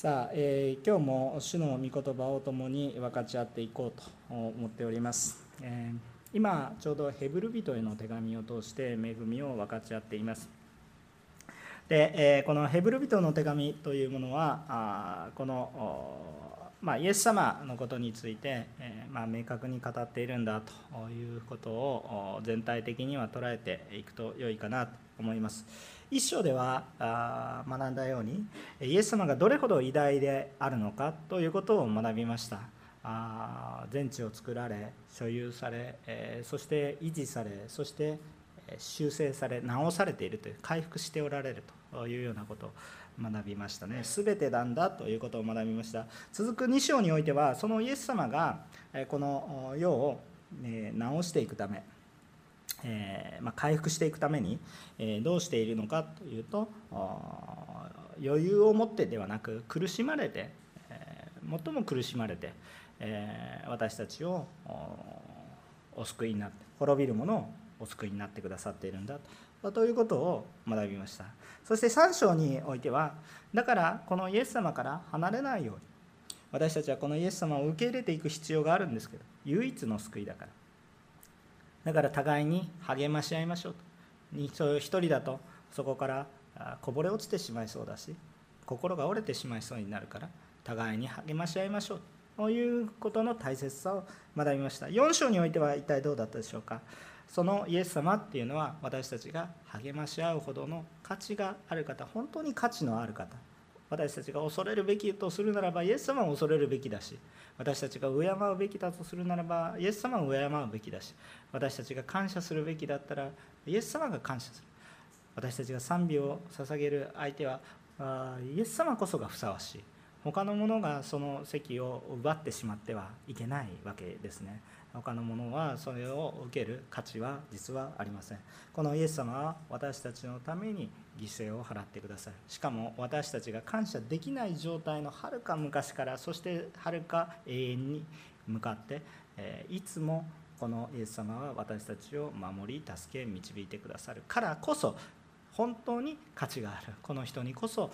さあ、えー、今日も主の御言葉を共に分かち合っていこうと思っております、えー、今ちょうどヘブル人への手紙を通して恵みを分かち合っていますで、えー、このヘブル人の手紙というものはあこのまあ、イエス様のことについて、えまあ、明確に語っているんだということを全体的には捉えていくと良いかなと思います。一章では学んだようにイエス様がどれほど偉大であるのかということを学びました。全地を作られ所有されえそして維持されそして修正され直されているという回復しておられるというようなことを学びましたね。全てなんだということを学びました。続く2章においてはそのイエス様がこの世を直していくためえー、まあ、回復していくために、えー、どうしているのかというと余裕を持ってではなく苦しまれて、えー、最も苦しまれて、え私たちをお救いになって滅びる者をお救いになってくださっているんだ。とということを学びました。そして3章においてはだからこのイエス様から離れないように私たちはこのイエス様を受け入れていく必要があるんですけど唯一の救いだから。だから互いに励まし合いましょうと。一人だとそこからこぼれ落ちてしまいそうだし心が折れてしまいそうになるから互いに励まし合いましょうと。いうことの大切さを学びました。4章においては一体どうだったでしょうか。そのイエス様っていうのは私たちが励まし合うほどの価値がある方本当に価値のある方。私たちが恐れるべきとするならばイエス様を恐れるべきだし私たちが敬うべきだとするならばイエス様を敬うべきだし私たちが感謝するべきだったらイエス様が感謝する。私たちが賛美を捧げる相手はイエス様こそがふさわしい。他の者がその席を奪ってしまってはいけないわけですね。他の者はそれを受ける価値は実はありません。このイエス様は私たちのために犠牲を払ってください。しかも私たちが感謝できない状態のはるか昔からそしてはるか永遠に向かってえいつもこのイエス様は私たちを守り助け導いてくださる。からこそ本当に価値がある。この人にこそ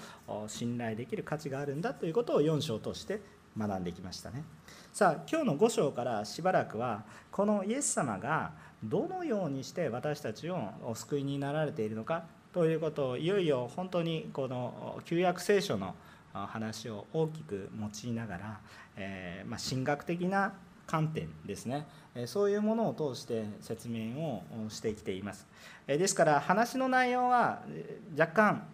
信頼できる価値があるんだということを4章として学んできましたね。さあ今日の5章からしばらくはこのイエス様がどのようにして私たちをお救いになられているのかということをいよいよ本当にこの旧約聖書の話を大きく用いながら、えー、まあ、神学的な観点ですね。そういうものを通して説明をしてきています。ですから話の内容は若干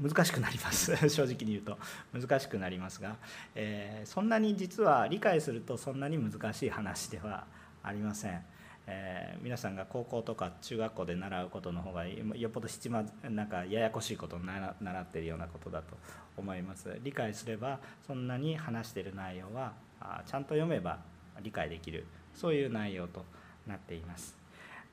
難しくなります。正直に言うと。難しくなりますが、えー、そんなに実は理解するとそんなに難しい話ではありません、えー、皆さんが高校とか中学校で習うことの方がよっぽど七まなんかややこしいことを習っているようなことだと思います。理解すればそんなに話している内容はちゃんと読めば理解できる。そういう内容となっています。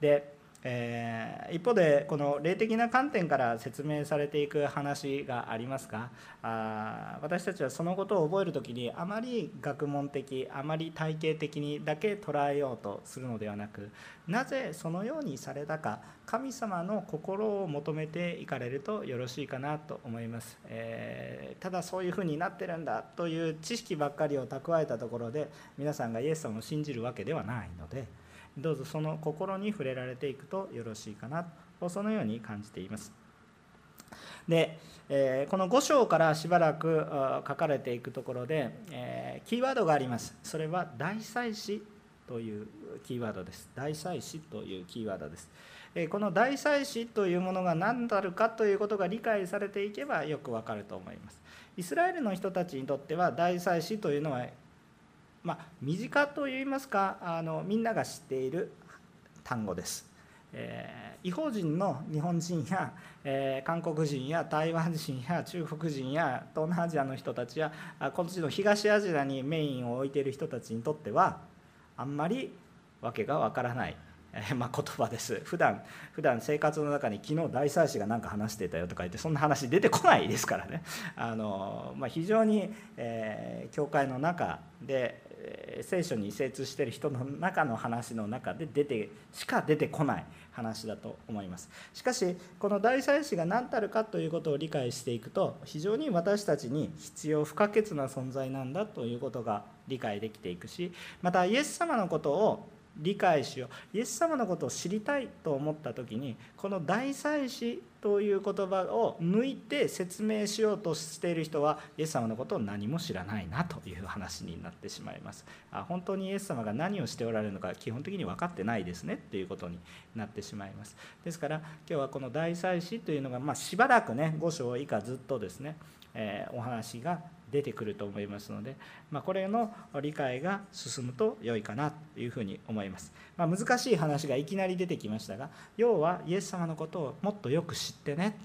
でえー、一方でこの霊的な観点から説明されていく話がありますがあ私たちはそのことを覚える時にあまり学問的あまり体系的にだけ捉えようとするのではなくなぜそのようにされたか神様の心を求めていかれるとよろしいかなと思います、えー、ただそういうふうになってるんだという知識ばっかりを蓄えたところで皆さんがイエス様を信じるわけではないので。どうぞその心に触れられていくとよろしいかなとそのように感じています。で、え、この5章からしばらく書かれていくところで、え、キーワードがあります。それは大祭司というキーワードです。大祭司というキーワードです。えこの大祭司というものが何だるかということが理解されていけばよくわかると思います。イスラエルの人たちにとっては大祭司というのはまあ、身近といいますかあのみんなが知っている単語です。えー、違法人の日本人や、えー、韓国人や台湾人や中国人や東南アジアの人たちやこっちの東アジアにメインを置いている人たちにとってはあんまり訳がわからないえまあ、言葉です普段普段生活の中に昨日大祭司が何か話してたよとか言ってそんな話出てこないですからねあの、まあ、非常に、えー、教会の中でえ聖書に精通してる人の中の話の中で出てしか出てこない話だと思います。しかしこの大祭司が何たるかということを理解していくと非常に私たちに必要不可欠な存在なんだということが理解できていくしまたイエス様のことを理解しよう。イエス様のことを知りたいと思った時にこの大祭司という言葉を抜いて説明しようとしている人はイエス様のことを何も知らないなという話になってしまいます。あ本当にイエス様が何をしておられるのか基本的に分かってないですねっていうことになってしまいます。ですから今日はこの大祭司というのが、まあ、しばらくね5章以下ずっとですね、えー、お話が出てくると思いますので、まあ、これの理解が進むと良いかなというふうに思います、まあ、難しい話がいきなり出てきましたが要はイエス様のことをもっとよく知ってね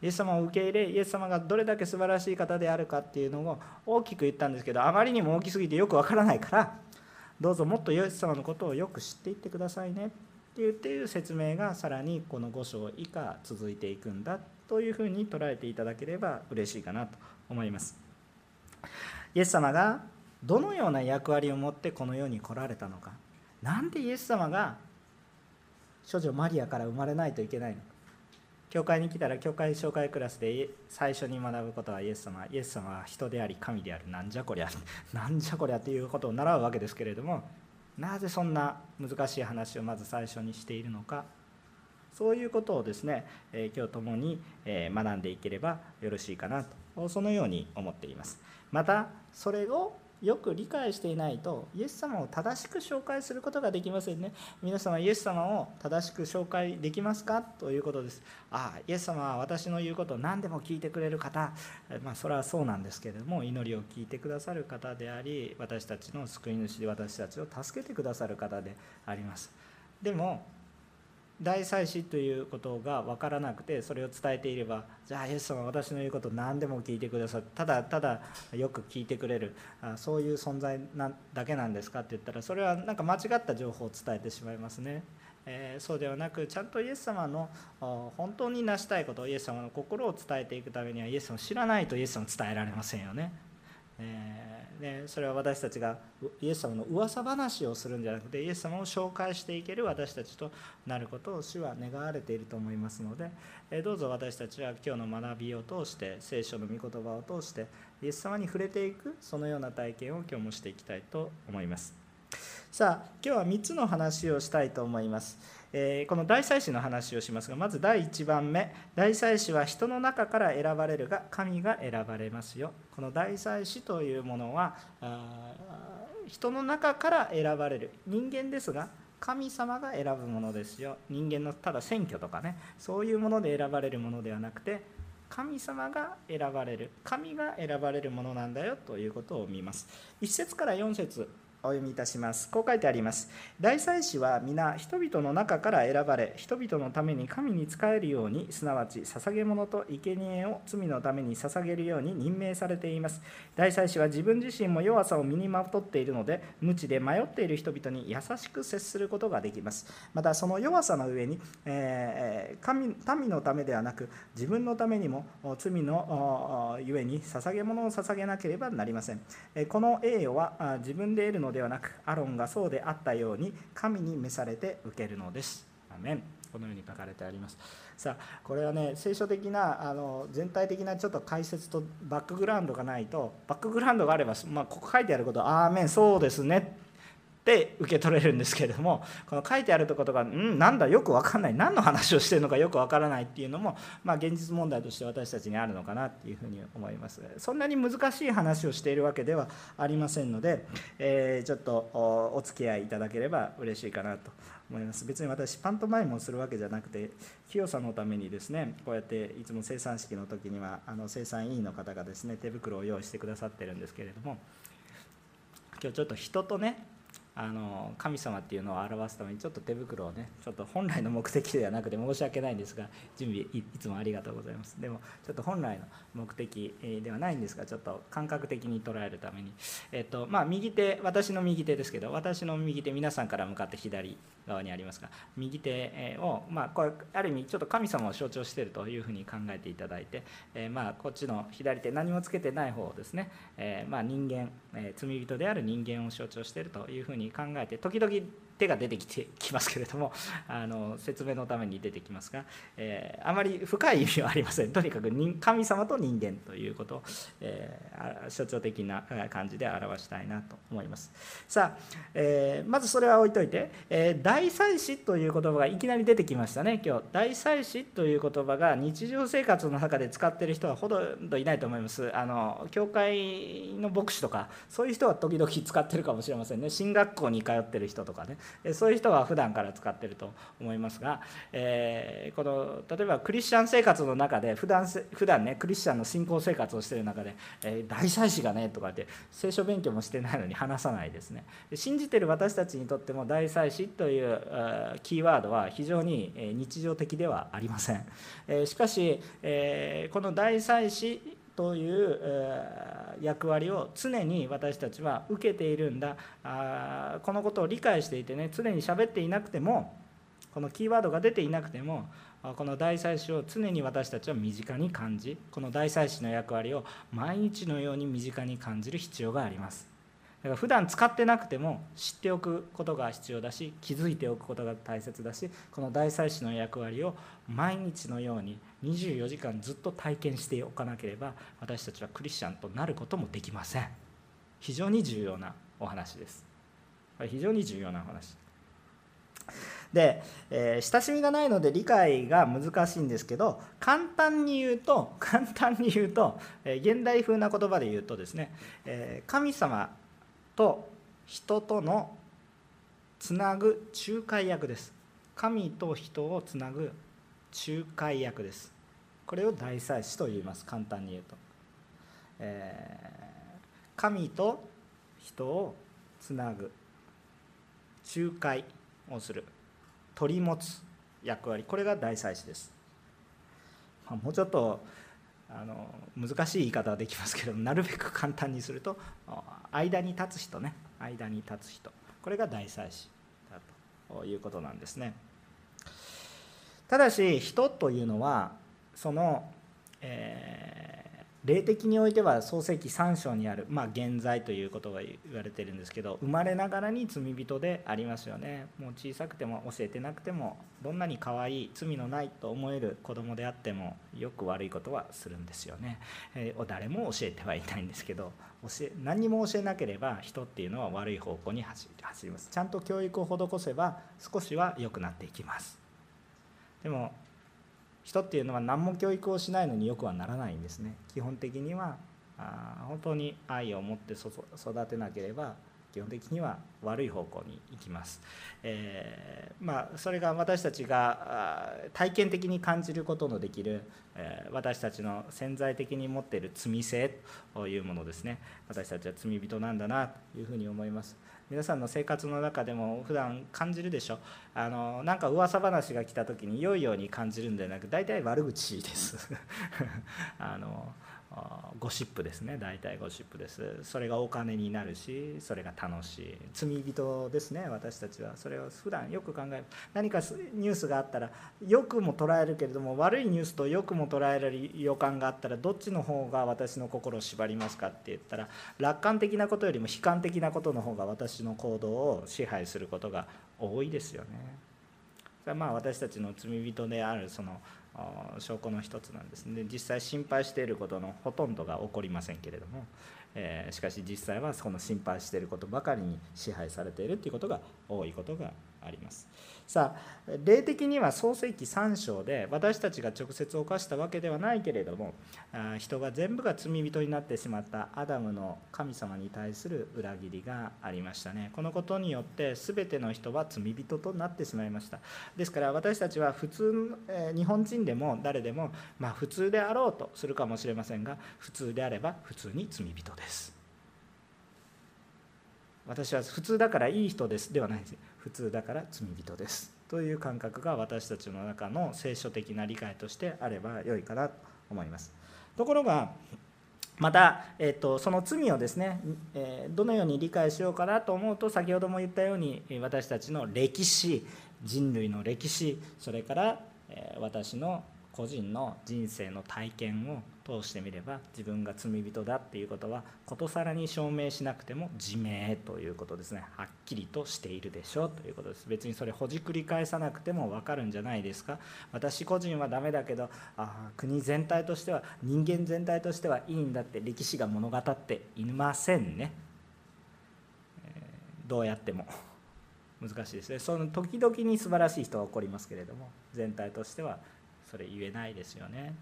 イエス様を受け入れイエス様がどれだけ素晴らしい方であるかっていうのを大きく言ったんですけどあまりにも大きすぎてよくわからないからどうぞもっとイエス様のことをよく知っていってくださいね。っていうっていう説明がさらにこの5章以下続いていくんだというふうに捉えていただければ嬉しいかなと思います。イエス様がどのような役割を持ってこの世に来られたのか。何でイエス様が処女マリアから生まれないといけないの？か教会に来たら教会紹介クラスで最初に学ぶことはイエス様イエス様は人であり神である。なんじゃこりゃ。なんじゃこりゃということを習うわけですけれどもなぜそんな難しい話をまず最初にしているのか。そういうことをですね、え今日共に、え学んでいければよろしいかなとそのように思っています。またそれをよく理解していないとイエス様を正しく紹介することができませんね。皆様イエス様を正しく紹介できますか？ということです。ああイエス様は私の言うことを何でも聞いてくれる方。まあそれはそうなんですけれども祈りを聞いてくださる方であり私たちの救い主で私たちを助けてくださる方であります。でも大祭司ということが分からなくてそれを伝えていればじゃあイエス様私の言うこと何でも聞いてくださるただただよく聞いてくれるあそういう存在なだけなんですかって言ったらそれはなんか間違った情報を伝えてしまいますね。えー、そうではなくちゃんとイエス様の本当に成したいことイエス様の心を伝えていくためにはイエス様を知らないとイエス様伝えられませんよね。えー、でそれは私たちがイエス様の噂話をするんじゃなくてイエス様を紹介していける私たちとなることを主は願われていると思いますので、え、どうぞ私たちは今日の学びを通して聖書の御言葉を通してイエス様に触れていくそのような体験を今日もしていきたいと思います。さあ今日は3つの話をしたいと思います。えこの大祭司の話をしますがまず第1番目。大祭司は人の中から選ばれるが神が選ばれますよ。この大祭司というものは人の中から選ばれる。人間ですが神様が選ぶものですよ。人間のただ選挙とかね。そういうもので選ばれるものではなくて神様が選ばれる。神が選ばれるものなんだよということを見ます。1節から4節。お読みいたします。こう書いてあります。大祭司は皆人々の中から選ばれ、人々のために神に仕えるように、すなわち捧げ物と生贄を罪のために捧げるように任命されています。大祭司は自分自身も弱さを身にまとっているので、無知で迷っている人々に優しく接することができます。またその弱さの上に、えー、神民のためではなく、自分のためにも罪のゆえに捧げ物を捧げなければなりません。この栄誉は自分で得るののではなくアロンがそうであったように神に召されて受けるのです。アメン。このように書かれてあります。さあこれはね聖書的なあの全体的なちょっと解説とバックグラウンドがないとバックグラウンドがあれば、まあ、ここ書いてあることは「アーメンそうですね」って受け取れるんですけれどもこの書いてあるとことがんなんだよく分かんない。何の話をしてるのかよく分からないっていうのも、まあ、現実問題として私たちにあるのかなっていうふうに思います。そんなに難しい話をしているわけではありませんので、えー、ちょっとお付き合いいただければ嬉しいかなと思います。別に私パントマイムをするわけじゃなくて清さのためにですねこうやっていつも生産式の時にはあの生産委員の方がですね手袋を用意してくださってるんですけれども今日ちょっと人とねあの神様っていうのを表すためにちょっと手袋をねちょっと本来の目的ではなくて申し訳ないんですが準備いつもありがとうございます。でもちょっと本来の目的ではないんですがちょっと感覚的に捉えるために。えっとまあ右手私の右手ですけど私の右手皆さんから向かって左側にありますが右手をまあこれある意味ちょっと神様を象徴しているというふうに考えていただいて、えまあこっちの左手何もつけてない方ですね、えまあ人間、え罪人である人間を象徴しているというふうに考えて時々手が出てきてきますけれども あの説明のために出てきますが、えー、あまり深い意味はありません。とにかく神様と人間ということを、えー、象徴的な感じで表したいなと思います。さあ、えー、まずそれは置いといて、え、大祭司という言葉がいきなり出てきましたね。今日大祭司という言葉が日常生活の中で使っている人はほとんどいないと思います。あの教会の牧師とかそういう人は時々使ってるかもしれませんね。進学校に通ってる人とかね。そういう人は普段から使ってると思いますが、えー、この例えばクリスチャン生活の中で普段普段ねクリスチャンの信仰生活をしている中で「えー、大祭司がね」とかって聖書勉強もしてないのに話さないですね。信じてる私たちにとっても大祭司というキーワードは非常に日常的ではありません。しかしこの大祭司という役割を常に私たちは受けているんだ。このことを理解していてね常に喋っていなくてもこのキーワードが出ていなくてもこの大祭司を常に私たちは身近に感じこの大祭司の役割を毎日のように身近に感じる必要があります。だから普段使ってなくても知っておくことが必要だし気づいておくことが大切だしこの大祭司の役割を毎日のように24時間ずっと体験しておかなければ私たちはクリスチャンとなることもできません。非常に重要なお話です。非常に重要なお話。で、えー、親しみがないので理解が難しいんですけど簡単に言うと 簡単に言うと、えー、現代風な言葉で言うとですね、えー、神様と人とのつなぐ仲介役です神と人をつなぐ仲介役ですこれを大祭司と言います簡単に言うと、えー、神と人をつなぐ仲介をする取り持つ役割これが大祭司です、もうちょっとあの難しい言い方はできますけどなるべく簡単にすると間に立つ人ね。間に立つ人。これが大祭司だということなんですね。ただし人というのはその、え霊的においては創世記3章にある、まあ、現在ということが言われてるんですけど生まれながらに罪人でありますよね。もう小さくても教えてなくてもどんなに可愛い罪のないと思える子供であってもよく悪いことはするんですよね、えー、誰も教えてはいないんですけど教え何にも教えなければ人っていうのは悪い方向に走ります。ちゃんと教育を施せば少しは良くなっていきます。でも人っていうのは何も教育をしないのによくはならないんですね。基本的にはあ本当に愛を持って育てなければ基本的には悪い方向に行きます、えー、まあ、それが私たちが体験的に感じることのできる、えー、私たちの潜在的に持っている罪性というものですね。私たちは罪人なんだなというふうに思います。皆さんの生活の中でも普段感じるでしょ？あのなんか噂話が来た時に良いように感じるんではなく大体悪口です。あのゴシップですね。大体ゴシップです。それがお金になるしそれが楽しい。罪人ですね私たちは。それを普段よく考える。何かニュースがあったらよくも捉えるけれども悪いニュースとよくも捉えられる予感があったらどっちの方が私の心を縛りますかって言ったら楽観的なことよりも悲観的なことの方が私の行動を支配することが多いですよね。まあ私たちの罪人であるその証拠の一つなんですね実際心配していることのほとんどが起こりませんけれども、えー、しかし実際はその心配していることばかりに支配されているということが多いことがあります。さあ霊的には創世記3章で私たちが直接犯したわけではないけれども人が全部が罪人になってしまったアダムの神様に対する裏切りがありましたね。このことによって全ての人は罪人となってしまいました。ですから私たちは普通日本人でも誰でもまあ普通であろうとするかもしれませんが普通であれば普通に罪人です。私は普通だからいい人です。ではないです。普通だから罪人です。という感覚が私たちの中の聖書的な理解としてあれば良いかなと思います。ところがまた、えっと、その罪をですね、えどのように理解しようかなと思うと先ほども言ったように私たちの歴史人類の歴史それから私の個人の人生の体験を通してみれば自分が罪人だっていうことはことさらに証明しなくても自明ということですね。はっきりとしているでしょうということです。別にそれほじくり返さなくても分かるんじゃないですか。私個人はダメだけどあ国全体としては人間全体としてはいいんだって歴史が物語っていませんね、えー、どうやっても。難しいですね。その時々に素晴らしい人は起こりますけれども全体としてはそれ言えないですよね。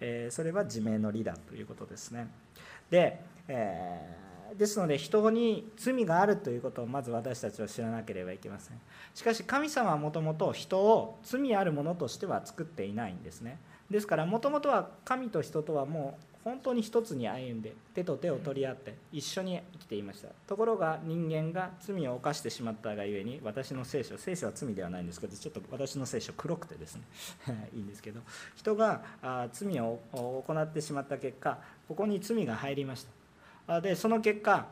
えー、それは自明の理だということですね。で、えー、ですので人に罪があるということをまず私たちは知らなければいけません。しかし神様はもともと人を罪あるものとしては作っていないんですね。ですからもともとは神と人とはもう本当に一つに歩んで手と手を取り合って一緒に生きていました。ところが人間が罪を犯してしまったがゆえに私の聖書聖書は罪ではないんですけどちょっと私の聖書黒くてですね いいんですけど人が罪を行ってしまった結果ここに罪が入りました。でその結果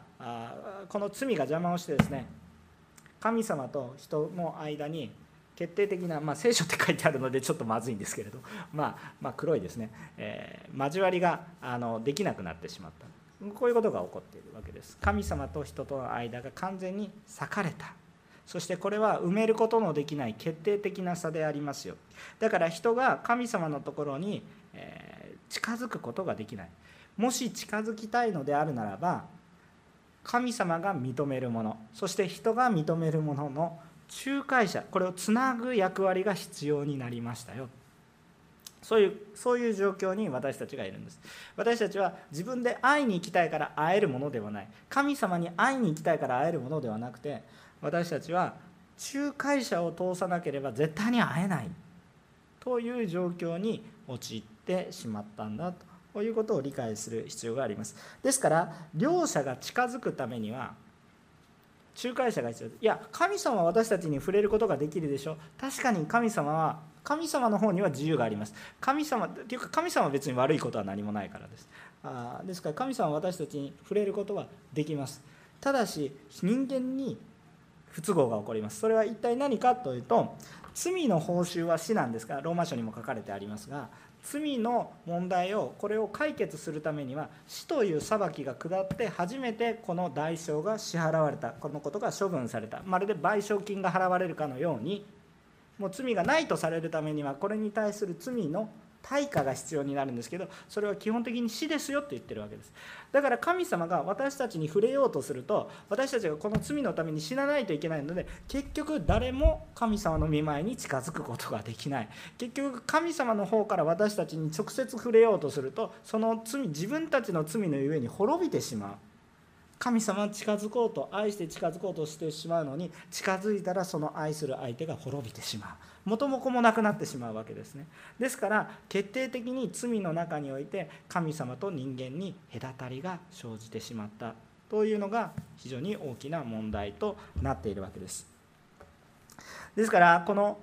この罪が邪魔をしてですね神様と人の間に決定的な、まあ、聖書って書いてあるのでちょっとまずいんですけれど、まあ、まあ黒いですね、えー、交わりがあのできなくなってしまった。こういうことが起こっているわけです。神様と人との間が完全に裂かれた。そしてこれは埋めることのできない決定的な差でありますよ。だから人が神様のところに、えー、近づくことができない。もし近づきたいのであるならば神様が認めるものそして人が認めるものの仲介者これをつなぐ役割が必要になりましたよ。そういうそういう状況に私たちがいるんです。私たちは自分で会いに行きたいから会えるものではない。神様に会いに行きたいから会えるものではなくて私たちは仲介者を通さなければ絶対に会えない。という状況に陥ってしまったんだということを理解する必要があります。ですから両者が近づくためには仲介者が必要いや神様は私たちに触れることができるでしょ。確かに神様は神様の方には自由があります。神様っていうか神様は別に悪いことは何もないからです。あですから神様は私たちに触れることはできます。ただし人間に不都合が起こります。それは一体何かというと罪の報酬は死なんですからローマ書にも書かれてありますが罪の問題をこれを解決するためには死という裁きが下って初めてこの代償が支払われたこのことが処分されたまるで賠償金が払われるかのようにもう罪がないとされるためにはこれに対する罪の対価が必要になるんですけどそれは基本的に死ですよって言ってるわけです。だから神様が私たちに触れようとすると私たちがこの罪のために死なないといけないので結局誰も神様の見舞いに近づくことができない。結局神様の方から私たちに直接触れようとするとその罪自分たちの罪のゆえに滅びてしまう。神様近づこうと愛して近づこうとしてしまうのに近づいたらその愛する相手が滅びてしまう。元も子もなくなってしまうわけですね。ですから決定的に罪の中において神様と人間に隔たりが生じてしまったというのが非常に大きな問題となっているわけです。ですからこの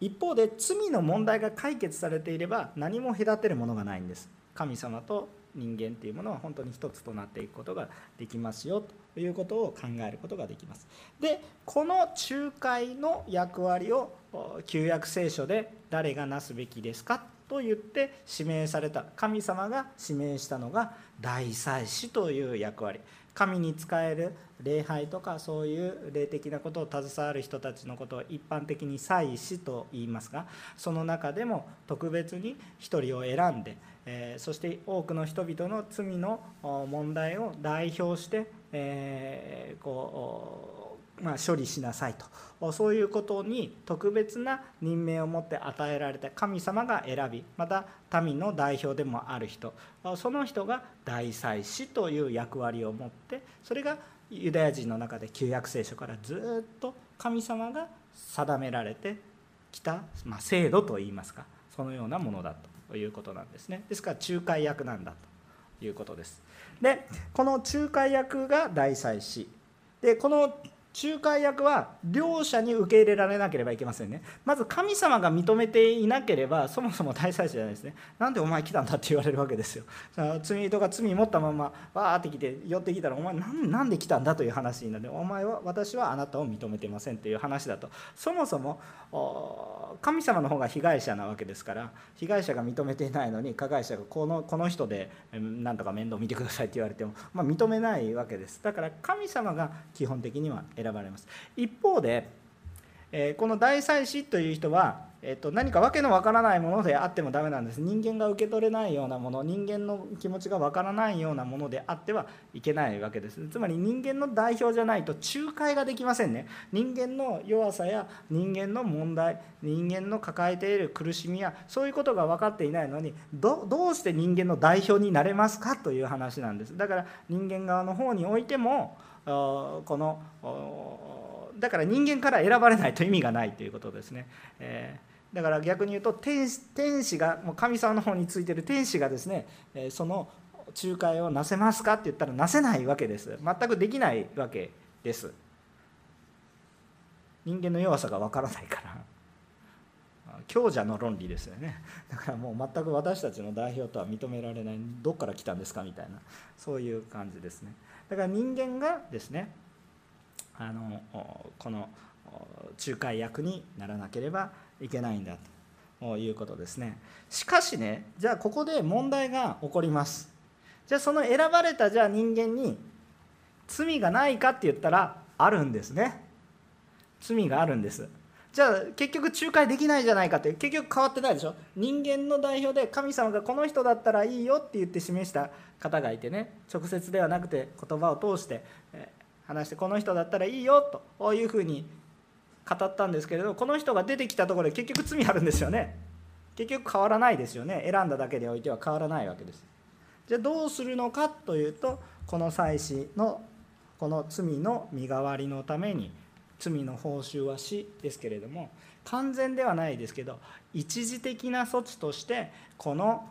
一方で罪の問題が解決されていれば何も隔てるものがないんです。神様と人間っていうものは本当に一つとなっていくことができますよということを考えることができます。でこの仲介の役割を旧約聖書で誰がなすべきですかと言って指名された神様が指名したのが大祭司という役割。神に仕える礼拝とかそういう霊的なことを携わる人たちのことを一般的に祭司と言いますがその中でも特別に1人を選んでえそして多くの人々の罪の問題を代表して、えこうま、処理しなさいと。そういうことに特別な任命を持って与えられた神様が選びまた民の代表でもある人その人が大祭司という役割を持ってそれがユダヤ人の中で旧約聖書からずっと神様が定められてきた、まあ、制度といいますかそのようなものだということなんですね。ですから仲介役なんだということです。でこの仲介役が大祭司。でこの仲介役は両者に受け入れられなければいけませんね。まず神様が認めていなければそもそも大祭司じゃないですね。なんでお前来たんだって言われるわけですよ。罪人が罪持ったままわーって来て寄ってきたらお前なんで来たんだという話になる。お前は私はあなたを認めてませんという話だと。そもそも神様の方が被害者なわけですから被害者が認めていないのに加害者がこのこの人でなんとか面倒見てくださいって言われても、まあ、認めないわけです。だから神様が基本的には選選ばれます。一方で、えこの大祭司という人はえっと、何か訳のわからないものであってもダメなんです。人間が受け取れないようなもの人間の気持ちがわからないようなものであってはいけないわけです。つまり人間の代表じゃないと仲介ができませんね。人間の弱さや人間の問題人間の抱えている苦しみやそういうことが分かっていないのにどうして人間の代表になれますかという話なんです。だから人間側の方においてもこのだから人間から選ばれないと意味がないということですね。えーだから逆に言うと天使がもう神様の方についてる天使がですねその仲介をなせますかって言ったらなせないわけです。全くできないわけです。人間の弱さがわからないから。強者の論理ですよね。だからもう全く私たちの代表とは認められない。どっから来たんですかみたいな。そういう感じですね。だから人間がですねあのこの仲介役にならなければいけないんだということですね。しかしねじゃあここで問題が起こります。じゃあその選ばれたじゃあ人間に罪がないかって言ったらあるんですね。罪があるんです。じゃあ結局仲介できないじゃないかって結局変わってないでしょ？人間の代表で神様がこの人だったらいいよって言って示した方がいてね。直接ではなくて言葉を通して話してこの人だったらいいよというふうに語ったんですけれどこの人が出てきたところで結局罪あるんですよね。結局変わらないですよね。選んだだけでおいては変わらないわけです。じゃあどうするのかというとこの祭司のこの罪の身代わりのために罪の報酬は死ですけれども完全ではないですけど一時的な措置としてこの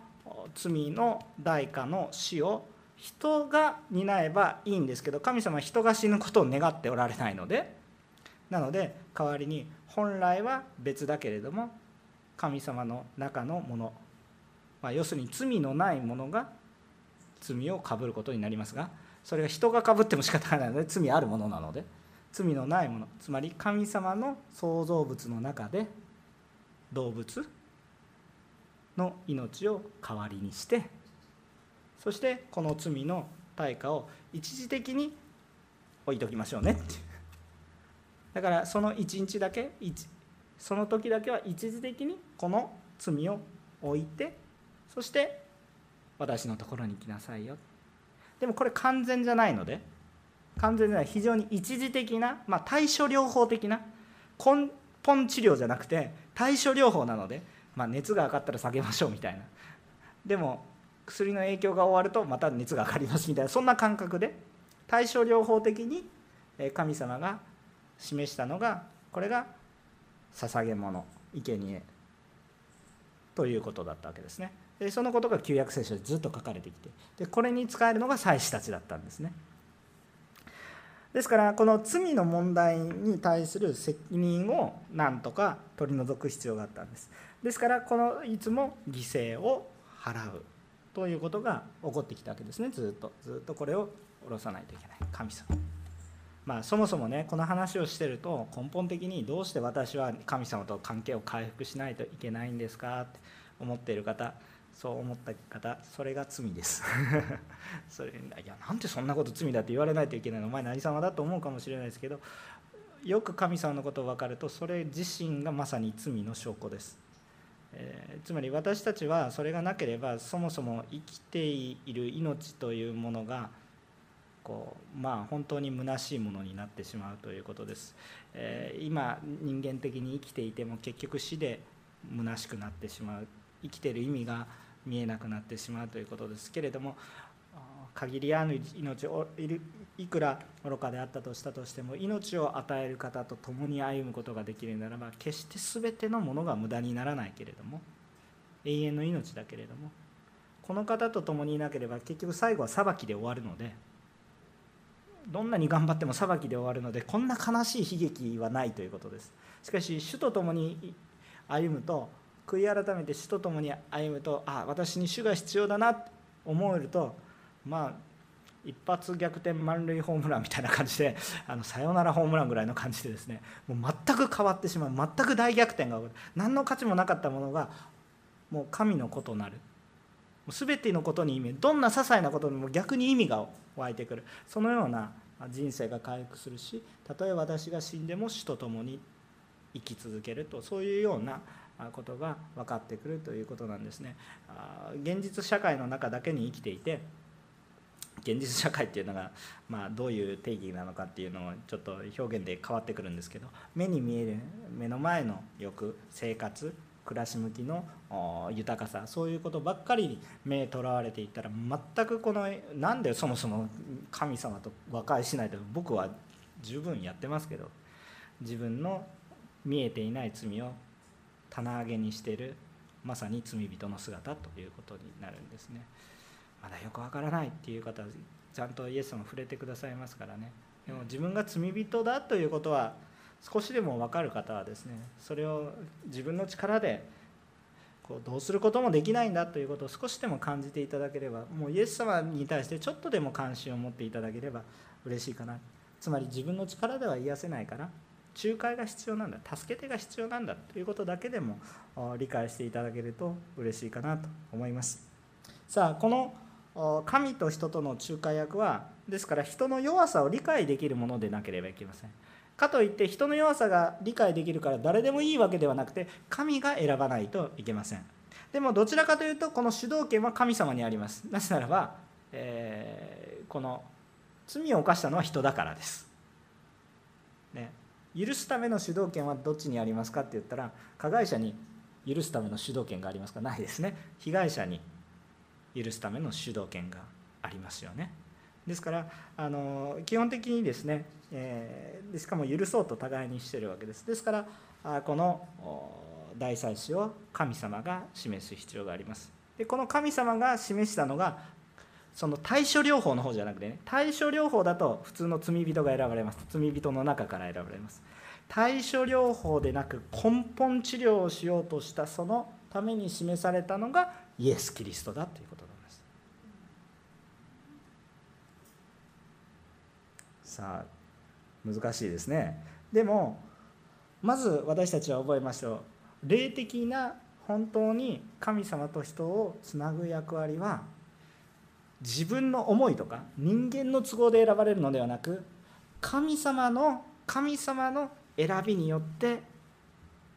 罪の代価の死を人が担えばいいんですけど神様は人が死ぬことを願っておられないのでなので代わりに本来は別だけれども神様の中のもの、まあ、要するに罪のないものが罪をかぶることになりますがそれが人がかぶっても仕方がないので罪あるものなので罪のないもの。つまり神様の創造物の中で動物の命を代わりにしてそしてこの罪の対価を一時的に置いときましょうね。っていうだからその1日だけその時だけは一時的にこの罪を置いてそして私のところに来なさいよ。でもこれ完全じゃないので完全じゃない非常に一時的な、まあ、対処療法的な根本治療じゃなくて対処療法なので、まあ、熱が上がったら下げましょうみたいな。でも薬の影響が終わるとまた熱が上がりますみたいなそんな感覚で対処療法的に神様が示したのがこれが捧げ物生贄ということだったわけですね。でそのことが旧約聖書でずっと書かれてきてでこれに使えるのが祭司たちだったんですね。ですからこの罪の問題に対する責任を何とか取り除く必要があったんです。ですからこのいつも犠牲を払うということが起こってきたわけですね。ずっと。ずっとこれを下ろさないといけない。神様。まあ、そもそもねこの話をしてると根本的にどうして私は神様と関係を回復しないといけないんですかって思っている方そう思った方それが罪です。それいやなんでそんなこと罪だって言われないといけないの。お前何様だと思うかもしれないですけどよく神様のことを分かるとそれ自身がまさに罪の証拠です、えー、つまり私たちはそれがなければそもそも生きている命というものがこうまあ本当に虚しいものになってしまうということです、えー、今人間的に生きていても結局死で虚しくなってしまう。生きてる意味が見えなくなってしまうということですけれども限りある命をいくら愚かであったとしたとしても命を与える方と共に歩むことができるならば決して全てのものが無駄にならないけれども永遠の命だけれどもこの方と共にいなければ結局最後は裁きで終わるのでどんなに頑張っても裁きで終わるのでこんな悲しい悲劇はないということです。しかし主と共に歩むと悔い改めて主と共に歩むとあ私に主が必要だなと思えるとまあ一発逆転満塁ホームランみたいな感じで あのサヨナラホームランぐらいの感じでですねもう全く変わってしまう全く大逆転が起こる。何の価値もなかったものがもう神のことなる。全てのことに意味どんな些細なことにも逆に意味が湧いてくる。そのような人生が回復するしたとえ私が死んでも死と共に生き続けると。そういうようなことが分かってくるということなんですね。現実社会の中だけに生きていて現実社会っていうのが、まあ、どういう定義なのかっていうのをちょっと表現で変わってくるんですけど目に見える目の前の欲生活暮らし向きの豊かさそういうことばっかりに目とらわれていったら全くこのなんでそもそも神様と和解しないと僕は十分やってますけど自分の見えていない罪を棚上げにしているまさに罪人の姿ということになるんですね。まだよくわからないっていう方はちゃんとイエス様触れてくださいますからね。でも自分が罪人だということは少しでも分かる方はですねそれを自分の力でこうどうすることもできないんだということを少しでも感じていただければもうイエス様に対してちょっとでも関心を持っていただければ嬉しいかな。つまり自分の力では癒せないから仲介が必要なんだ助け手が必要なんだということだけでも理解していただけると嬉しいかなと思います。さあこの神と人との仲介役はですから人の弱さを理解できるものでなければいけません。かといって人の弱さが理解できるから誰でもいいわけではなくて神が選ばないといけません。でもどちらかというとこの主導権は神様にあります。なぜならば、えー、この罪を犯したのは人だからです、ね、許すための主導権はどっちにありますかって言ったら加害者に許すための主導権がありますか？ないですね。被害者に許すための主導権がありますよね。ですからあの基本的にですね、えー、しかも許そうと互いにしてるわけです。ですからあこの大祭司を神様が示す必要があります。でこの神様が示したのがその対処療法の方じゃなくてね対処療法だと普通の罪人が選ばれます。罪人の中から選ばれます。対処療法でなく根本治療をしようとしたそのために示されたのがイエス・キリストだということなんです。さあ難しいですね。でもまず私たちは覚えましょう。霊的な本当に神様と人をつなぐ役割は自分の思いとか人間の都合で選ばれるのではなく神様の神様の選びによって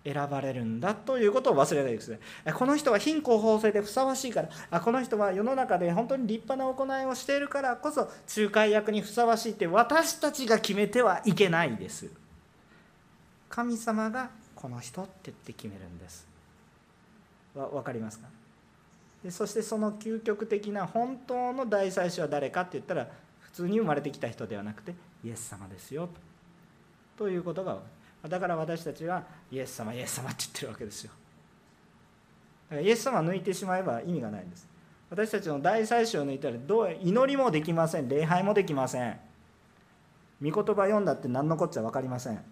選ばれるんだということを忘れないですねこの人は貧困法制でふさわしいからこの人は世の中で本当に立派な行いをしているからこそ仲介役にふさわしいって私たちが決めてはいけないです。神様がこの人って言って決めるんです。わ分かりますか？でそしてその究極的な本当の大祭司は誰かって言ったら普通に生まれてきた人ではなくてイエス様ですよ。ということがだから私たちはイエス様イエス様って言ってるわけですよ。だからイエス様を抜いてしまえば意味がないんです。私たちの大祭司を抜いたらどう祈りもできません。礼拝もできません。御言葉読んだって何のこっちゃ分かりません。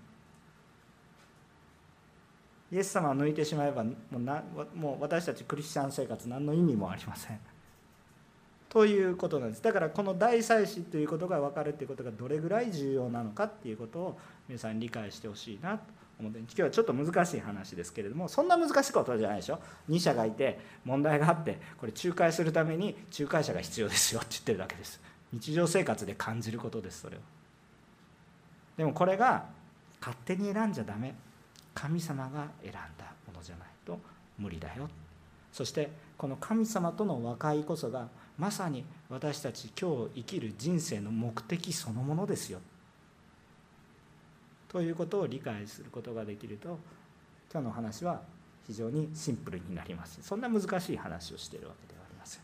イエス様を抜いてしまえばもうなもう私たちクリスチャン生活何の意味もありません。ということなんです。だからこの大祭司ということが分かるということがどれぐらい重要なのかっていうことを皆さん理解してほしいなと思って今日はちょっと難しい話ですけれどもそんな難しいことじゃないでしょ。2社がいて問題があってこれ仲介するために仲介者が必要ですよって言ってるだけです。日常生活で感じることですそれを。でもこれが勝手に選んじゃダメ。神様が選んだものじゃないと無理だよ。そしてこの神様との和解こそがまさに私たち今日生きる人生の目的そのものですよ。ということを理解することができると今日の話は非常にシンプルになります。そんな難しい話をしているわけではありません。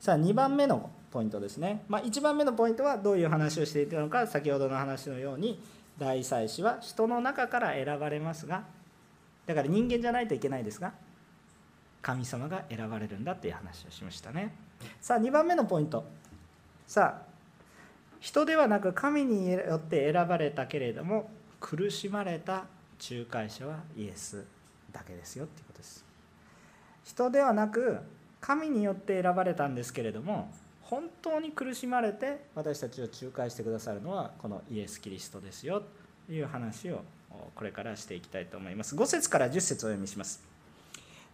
さあ2番目のポイントですね、まあ、1番目のポイントはどういう話をしていたのか先ほどの話のように大祭司は人の中から選ばれますがだから人間じゃないといけないですが神様が選ばれるんだっていう話をしましたね。さあ2番目のポイント。さあ人ではなく神によって選ばれたけれども苦しまれた仲介者はイエスだけですよっていうことです。人ではなく神によって選ばれたんですけれども本当に苦しまれて私たちを仲介してくださるのはこのイエス・キリストですよという話をこれからしていきたいと思います。5節から10節をお読みします。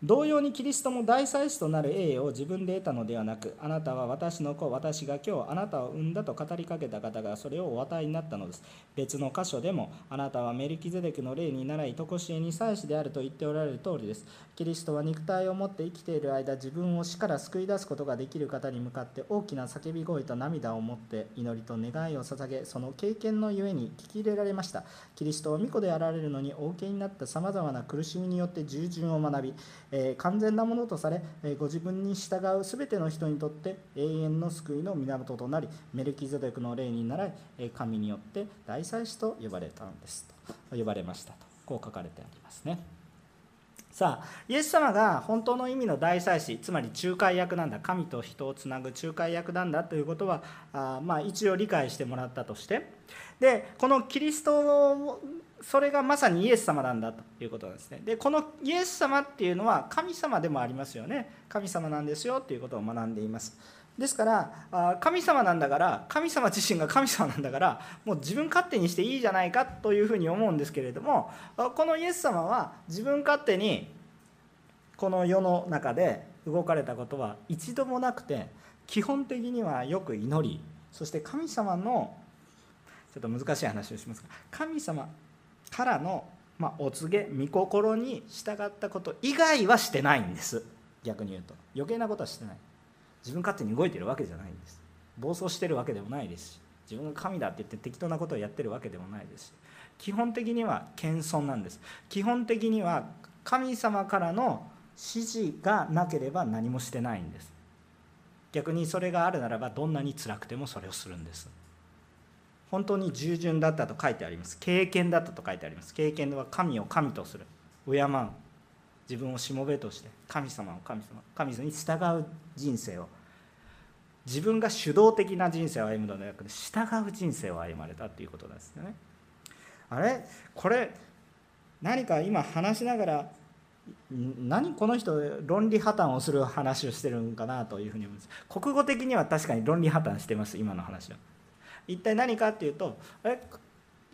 同様にキリストも大祭司となる栄誉を自分で得たのではなくあなたは私の子私が今日あなたを産んだと語りかけた方がそれをお与えになったのです。別の箇所でもあなたはメリキゼデクの霊に習い常しえに祭司であると言っておられる通りです。キリストは肉体を持って生きている間自分を死から救い出すことができる方に向かって大きな叫び声と涙を持って祈りと願いを捧げその経験のゆえに聞き入れられました。キリストを御子であられるのにお受けになったさまざまな苦しみによって従順を学びえ完全なものとされ、えご自分に従う全ての人にとって永遠の救いの源となりメルキゼデクの霊に倣い、え神によって大祭司と呼ばれたんです。と呼ばれました。とこう書かれてありますね。さあイエス様が本当の意味の大祭司つまり仲介役なんだ。神と人をつなぐ仲介役なんだ。ということはあまあ一応理解してもらったとして。でこのキリストそれがまさにイエス様なんだということなんですね。でこのイエス様っていうのは神様でもありますよね。神様なんですよということを学んでいます。ですから神様なんだから神様自身が神様なんだからもう自分勝手にしていいじゃないかというふうに思うんですけれどもこのイエス様は自分勝手にこの世の中で動かれたことは一度もなくて基本的にはよく祈りそして神様のちょっと難しい話をしますが神様からの、まあ、お告げ御心に従ったこと以外はしてないんです。逆に言うと。余計なことはしてない。自分勝手に動いてるわけじゃないんです。暴走してるわけでもないですし。自分が神だって言って適当なことをやってるわけでもないですし。基本的には謙遜なんです。基本的には神様からの指示がなければ何もしてないんです。逆にそれがあるならばどんなに辛くてもそれをするんです。本当に従順だったと書いてあります。経験だったと書いてあります。経験は神を神とする。敬う。自分をしもべとして神様を神様神様に従う。人生を自分が主導的な人生を歩むのではなくて従う。人生を歩まれたという。ことなんですよねあれこれ何か今話しながら何この人論理破綻をする話をしてるんかなという。ふう。に思います国語的には確かに論理破綻してます今の話は一体何かっていうとえ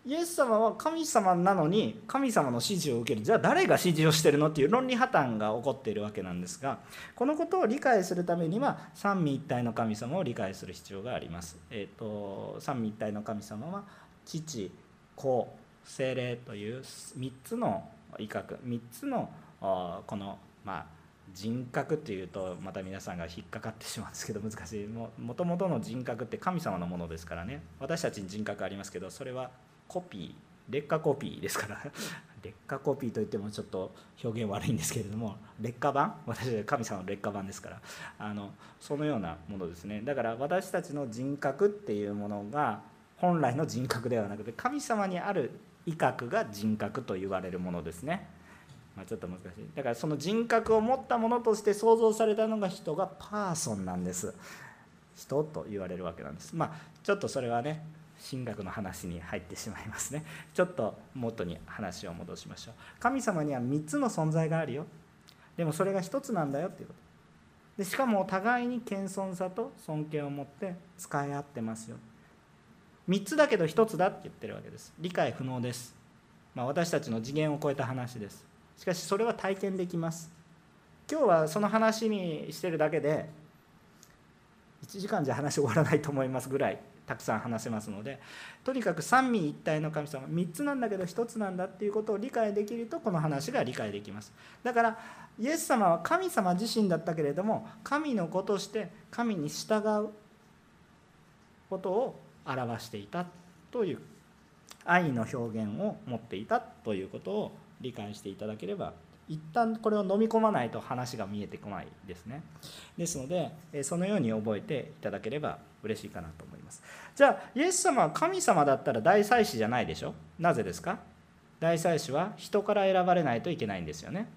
イエス様は神様なのに神様の指示を受けるじゃあ誰が指示をしてるのっていう論理破綻が起こっているわけなんですがこのことを理解するためには三位一体の神様を理解する必要があります。えーと、三位一体の神様は父子精霊という3つの威嚇3つのこのまあ人格っていうとまた皆さんが引っかかってしまうんですけど難しい。もともとの人格って神様のものですからね。私たちに人格ありますけどそれはコピー。劣化コピーですから。劣化コピーといってもちょっと表現悪いんですけれども劣化版？私は神様の劣化版ですから。あのそのようなものですね。だから私たちの人格っていうものが本来の人格ではなくて神様にある威嚇が人格と言われるものですね。まあ、ちょっと難しい。だからその人格を持ったものとして創造されたのが人がパーソンなんです。人と言われるわけなんです。まあちょっとそれはね神学の話に入ってしまいますね。ちょっと元に話を戻しましょう。神様には3つの存在があるよ。でもそれが1つなんだよっていうこと。でしかもお互いに謙遜さと尊敬を持って使い合ってますよ。3つだけど1つだって言ってるわけです。理解不能です、まあ、私たちの次元を超えた話です。しかしそれは体験できます。今日はその話にしてるだけで1時間じゃ話終わらないと思いますぐらいたくさん話せますのでとにかく三位一体の神様3つなんだけど1つなんだっていうことを理解できるとこの話が理解できます。だからイエス様は神様自身だったけれども神の子として神に従うことを表していたという愛の表現を持っていたということを理解していただければ一旦これを飲み込まないと話が見えてこないですね。ですのでそのように覚えていただければ嬉しいかなと思います。じゃあイエス様は神様だったら大祭司じゃないでしょ？なぜですか？大祭司は人から選ばれないといけないんですよね。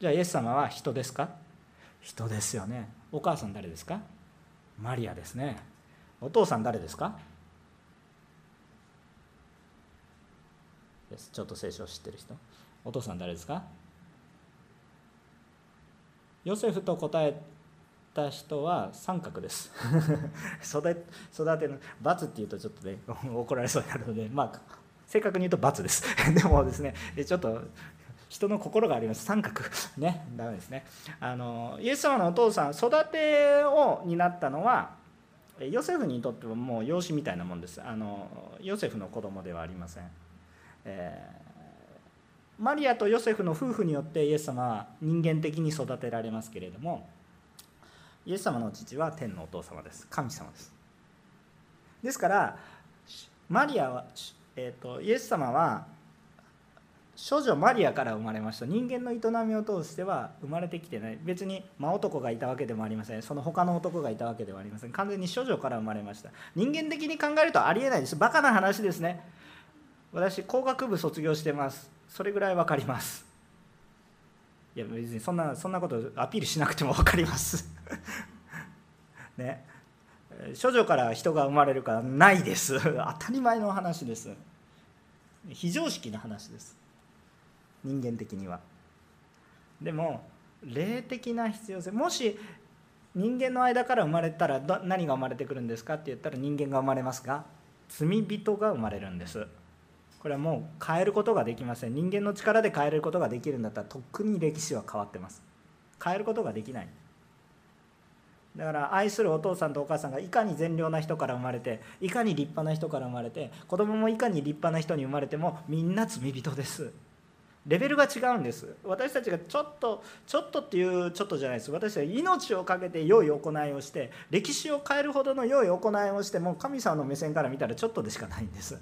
じゃあイエス様は人ですか？人ですよね。お母さん誰ですか？マリアですね。お父さん誰ですか？です。ちょっと聖書を知ってる人？お父さん誰ですか？ヨセフと答えた人は三角です。育ての罰っていうとちょっとね 怒られそうになるのでまあ正確に言うと罰です。でもですねちょっと人の心があります。三角。ねダメですね。あのイエス様のお父さん育てを担ったのはヨセフにとってはもう養子みたいなもんです。あのヨセフの子供ではありません、えー、マリアとヨセフの夫婦によってイエス様は人間的に育てられますけれどもイエス様の父は天のお父様です。神様です。ですからマリアは、えーと、イエス様は少女マリアから生まれました。人間の営みを通しては生まれてきてない。別に真男がいたわけでもありません。その他の男がいたわけではありません。完全に少女から生まれました。人間的に考えるとありえないです。バカな話ですね。私工学部卒業してます。それぐらい分かります。いや別にそんなそんなことアピールしなくても分かります。ね。処女から人が生まれるからないです。当たり前の話です。非常識な話です。人間的には。でも霊的な必要性。もし人間の間から生まれたら何が生まれてくるんですかって言ったら人間が生まれますが罪人が生まれるんです。これはもう変えることができません。人間の力で変えることができるんだったらとっくに歴史は変わってます。変えることができない。だから愛するお父さんとお母さんがいかに善良な人から生まれていかに立派な人から生まれて子供もいかに立派な人に生まれてもみんな罪人です。レベルが違うんです。私たちがちょっとちょっとっていうちょっとじゃないです。私は命を懸けて良い行いをして歴史を変えるほどの良い行いをしても神様の目線から見たらちょっとでしかないんです。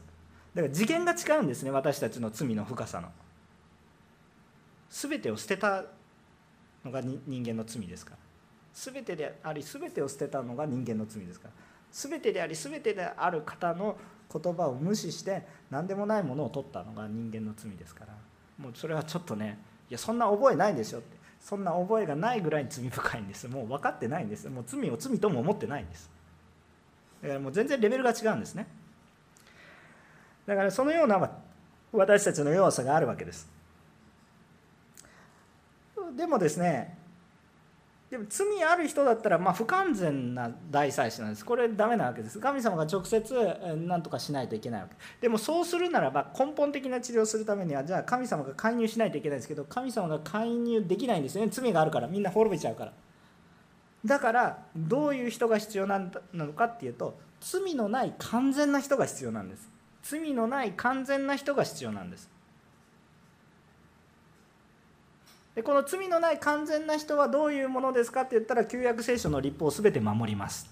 だから次元が違うんですね私たちの罪の深さの。全てを捨てたのが人間の罪ですから。全てであり全てを捨てたのが人間の罪ですから。全てであり全てである方の言葉を無視して何でもないものを取ったのが人間の罪ですから。もうそれはちょっとねいやそんな覚えないでしょって。そんな覚えがないぐらい罪深いんですもう分かってないんですもう罪を罪とも思ってないんです。だからもう全然レベルが違うんですね。だからそのような私たちの弱さがあるわけです。でもですねでも罪ある人だったらま不完全な大祭司なんです。これダメなわけです。神様が直接何とかしないといけないわけ。でもそうするならば根本的な治療をするためにはじゃあ神様が介入しないといけないんですけど神様が介入できないんですよね。罪があるから。みんな滅びちゃうから。だからどういう人が必要なのかっていうと罪のない完全な人が必要なんです。罪のない完全な人が必要なんです。でこの罪のない完全な人はどういうものですかって言ったら旧約聖書の立法を全て守ります。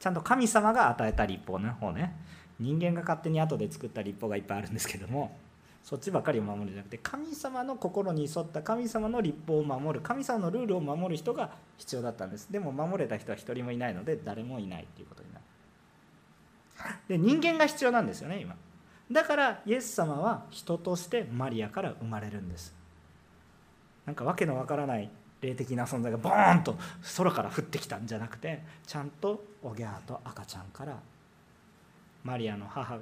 ちゃんと神様が与えた立法の方ね。人間が勝手に後で作った立法がいっぱいあるんですけどもそっちばかりを守るんじゃなくて神様の心に沿った神様の立法を守る神様のルールを守る人が必要だったんです。でも守れた人は一人もいないので誰もいないっていうことにで人間が必要なんですよね今。だからイエス様は人としてマリアから生まれるんです。なんかわけのわからない霊的な存在がボーンと空から降ってきたんじゃなくてちゃんとおぎゃーと赤ちゃんからマリアの母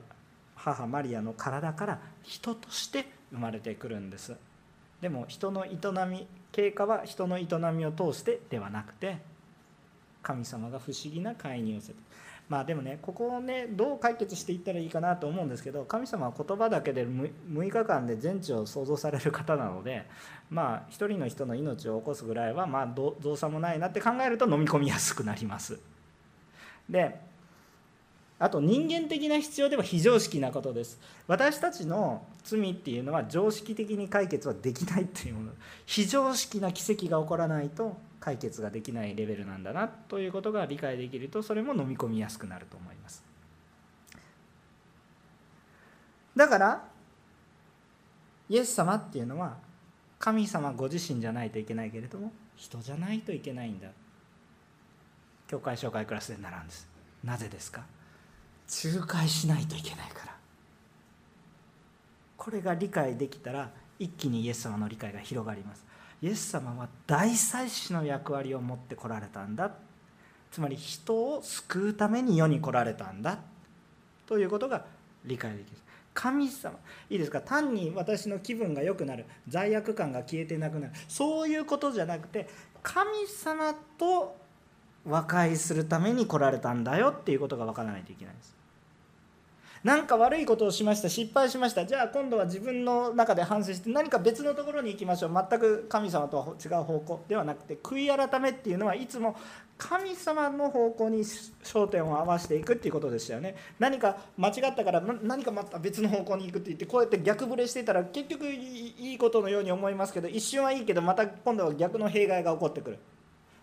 母マリアの体から人として生まれてくるんです。でも人の営み経過は人の営みを通してではなくて神様が不思議な介入をする。まあでもねここをねどう解決していったらいいかなと思うんですけど神様は言葉だけで6日間で全地を創造される方なのでまあ一人の人の命を起こすぐらいはまあどうさもないなって考えると飲み込みやすくなります。であと人間的な必要では非常識なことです私たちの罪っていうのは常識的に解決はできないっていうもの非常識な奇跡が起こらないと解決ができないレベルなんだなということが理解できるとそれも飲み込みやすくなると思います。だからイエス様っていうのは神様ご自身じゃないといけないけれども人じゃないといけないんだ。教会紹介クラスで習うんです。なぜですか？仲介しないといけないから。これが理解できたら一気にイエス様の理解が広がります。イエス様は大祭司の役割を持ってこられたんだ。つまり人を救うために世に来られたんだ。ということが理解できる。神様いいですか？単に私の気分が良くなる。罪悪感が消えてなくなる。そういうことじゃなくて神様と和解するために来られたんだよっていうことが分からないといけないんです。何か悪いことをしました失敗しました。じゃあ今度は自分の中で反省して何か別のところに行きましょう。全く神様とは違う方向。ではなくて悔い改めっていうのはいつも神様の方向に焦点を合わせていくっていうことでしたよね。何か間違ったから何かまた別の方向に行くって言ってこうやって逆ブレしてたら結局いいことのように思いますけど一瞬はいいけどまた今度は逆の弊害が起こってくる。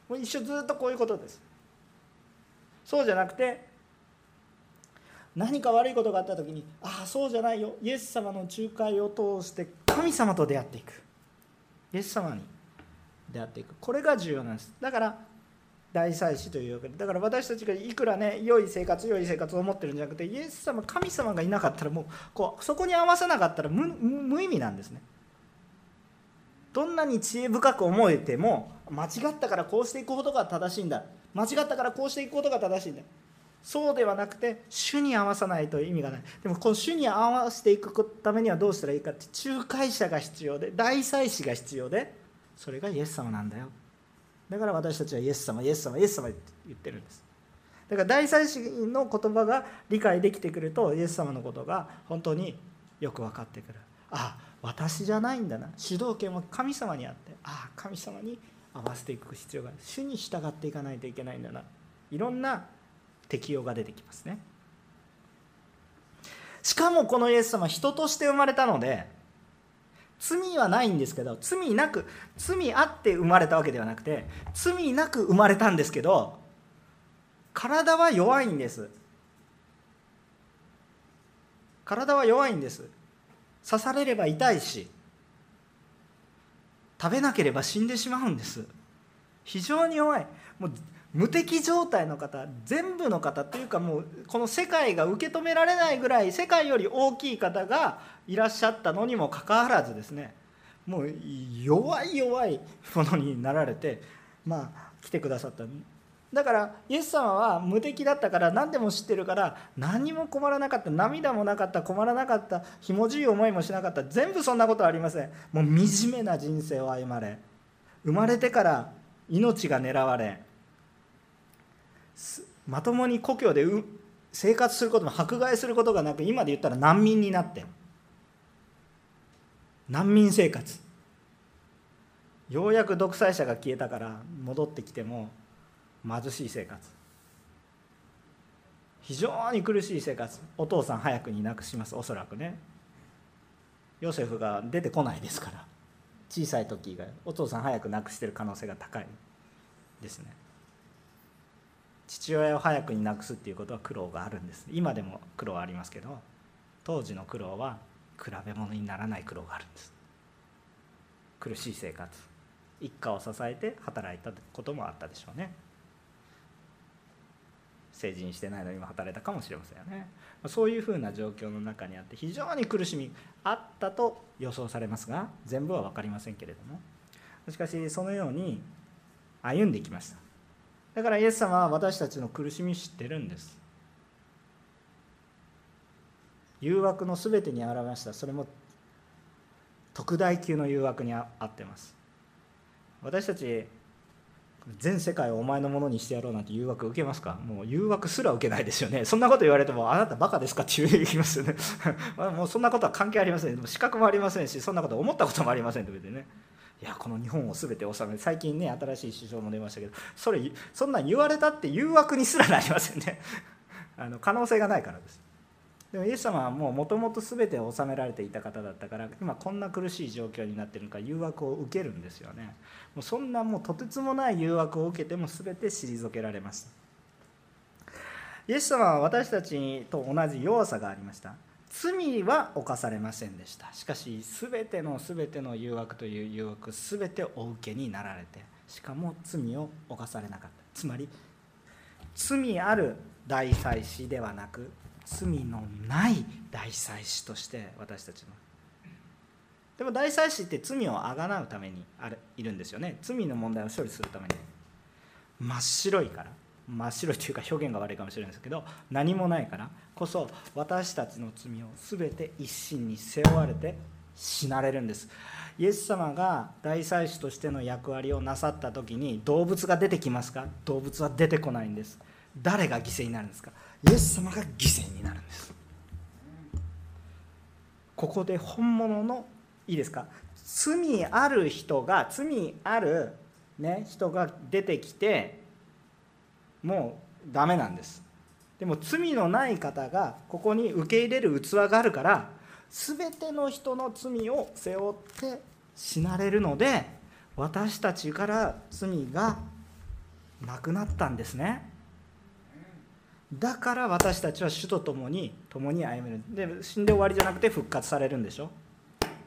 もう一生ずっとこういうことです。そうじゃなくて何か悪いことがあった時にああそうじゃないよ。イエス様の仲介を通して神様と出会っていく。イエス様に出会っていく。これが重要なんです。だから大祭司というわけで。だから私たちがいくらね良い生活良い生活を持ってるんじゃなくてイエス様神様がいなかったらもうこうそこに合わせなかったら無意味なんですね。どんなに知恵深く思えても間違ったからこうしていくことが正しいんだ。間違ったからこうしていくことが正しいんだ。そうではなくて主に合わさないと意味がない。でもこの主に合わせていくためにはどうしたらいいかって仲介者が必要で大祭司が必要でそれがイエス様なんだよ。だから私たちはイエス様イエス様イエス様って言ってるんです。だから大祭司の言葉が理解できてくるとイエス様のことが本当によく分かってくる。ああ私じゃないんだな。主導権は神様にあってああ神様に合わせていく必要がある。主に従っていかないといけないんだな。いろんな適用が出てきますね。しかもこのイエス様人として生まれたので罪はないんですけど罪なく罪あって生まれたわけではなくて罪なく生まれたんですけど体は弱いんです。体は弱いんです。刺されれば痛いし食べなければ死んでしまうんです。非常に弱い。もう無敵状態の方全部の方というかもうこの世界が受け止められないぐらい世界より大きい方がいらっしゃったのにもかかわらずですねもう弱い弱いものになられてまあ来てくださった。だからイエス様は無敵だったから何でも知ってるから何も困らなかった涙もなかった困らなかったひもじい思いもしなかった全部そんなことはありません。もう惨めな人生を歩まれ生まれてから命が狙われまともに故郷で生活することも迫害することがなく今で言ったら難民になって難民生活。ようやく独裁者が消えたから戻ってきても貧しい生活。非常に苦しい生活。お父さん早くに亡くします。おそらくね。ヨセフが出てこないですから。小さい時以外お父さん早く亡くしてる可能性が高いですね。父親を早くに亡くすっていうことは苦労があるんです。今でも苦労はありますけど当時の苦労は比べ物にならない苦労があるんです。苦しい生活。一家を支えて働いたこともあったでしょうね。成人してないのにも働いたかもしれませんよね。そういうふうな状況の中にあって非常に苦しみあったと予想されますが全部は分かりませんけれども。しかしそのように歩んできました。だからイエス様は私たちの苦しみ知ってるんです。誘惑の全てに現れました。それも特大級の誘惑にあってます。私たち全世界をお前のものにしてやろうなんて誘惑受けますか？もう誘惑すら受けないですよね。そんなこと言われてもあなたバカですか？って言いますよね もうそんなことは関係ありません。資格もありませんしそんなこと思ったこともありませんと言ってね。いやこの日本を全て治め最近ね新しい首相も出ましたけどそれそんなん言われたって誘惑にすらなりませんね。あの可能性がないからです。でもイエス様はもうもともと全てを治められていた方だったから今こんな苦しい状況になってるのか誘惑を受けるんですよね。もうそんなもうとてつもない誘惑を受けても全て退けられました。イエス様は私たちと同じ弱さがありました。罪は犯されませんでした。しかし全ての全ての誘惑という誘惑全てお受けになられてしかも罪を犯されなかった。つまり罪ある大祭司ではなく罪のない大祭司として私たちの。でも大祭司って罪をあがなうためにあるいるんですよね。罪の問題を処理するために。真っ白いから。真っ白というか表現が悪いかもしれないですけど何もないからこそ私たちの罪を全て一身に背負われて死なれるんです。イエス様が大祭司としての役割をなさった時に動物が出てきますか？動物は出てこないんです。誰が犠牲になるんですか？イエス様が犠牲になるんです。ここで本物のいいですか？罪ある人が罪ある、ね、人が出てきてもうダメなんです。でも罪のない方がここに受け入れる器があるから全ての人の罪を背負って死なれるので私たちから罪がなくなったんですね。だから私たちは主と共に共に歩める。で死んで終わりじゃなくて復活されるんでしょ？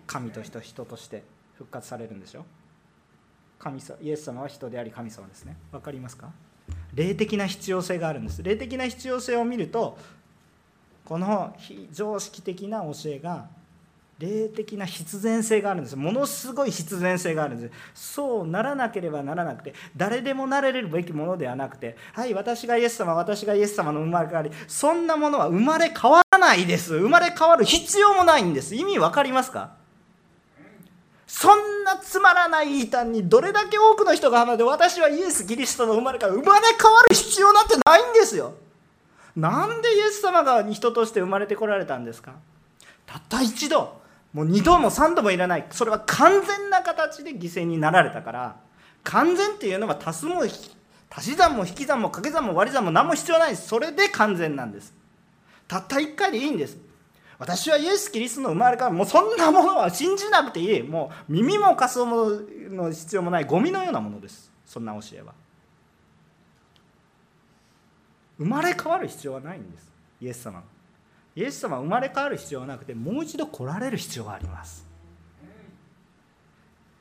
神と人人として復活されるんでしょ？神イエス様は人であり神様ですね。分かりますか？霊的な必要性があるんです。霊的な必要性を見るとこの非常識的な教えが霊的な必然性があるんです。ものすごい必然性があるんです。そうならなければならなくて誰でもなれるべきものではなくてはい私がイエス様私がイエス様の生まれ変わりそんなものは生まれ変わらないです。生まれ変わる必要もないんです。意味わかりますか？そんなつまらない異端にどれだけ多くの人が離れて私はイエス・キリストの生まれ変わり生まれ変わる必要なんてないんですよ。なんでイエス様が人として生まれてこられたんですか？たった一度。もう二度も三度もいらない。それは完全な形で犠牲になられたから。完全っていうのは足すも足し算も引き算も掛け算も割り算も何も必要ない。ですそれで完全なんです。たった一回でいいんです。私はイエス・キリストの生まれからもうそんなものは信じなくていい。もう耳も貸すもの必要もないゴミのようなものです。そんな教えは。生まれ変わる必要はないんです。イエス様。イエス様は生まれ変わる必要はなくてもう一度来られる必要があります。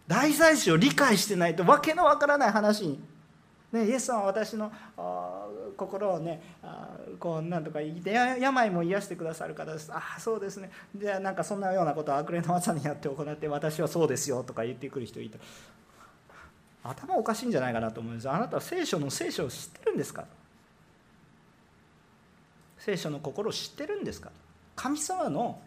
大祭司を理解してないと訳のわからない話に、ね、イエス様は私の心をねあこうなんとか言って病も癒してくださる方です。ああそうですね。じゃあなんかそんなようなことを悪霊の技にやって行って私はそうですよとか言ってくる人いた。頭おかしいんじゃないかなと思うんです。あなたは聖書の聖書を知ってるんですか？聖書の心を知ってるんですか？神様の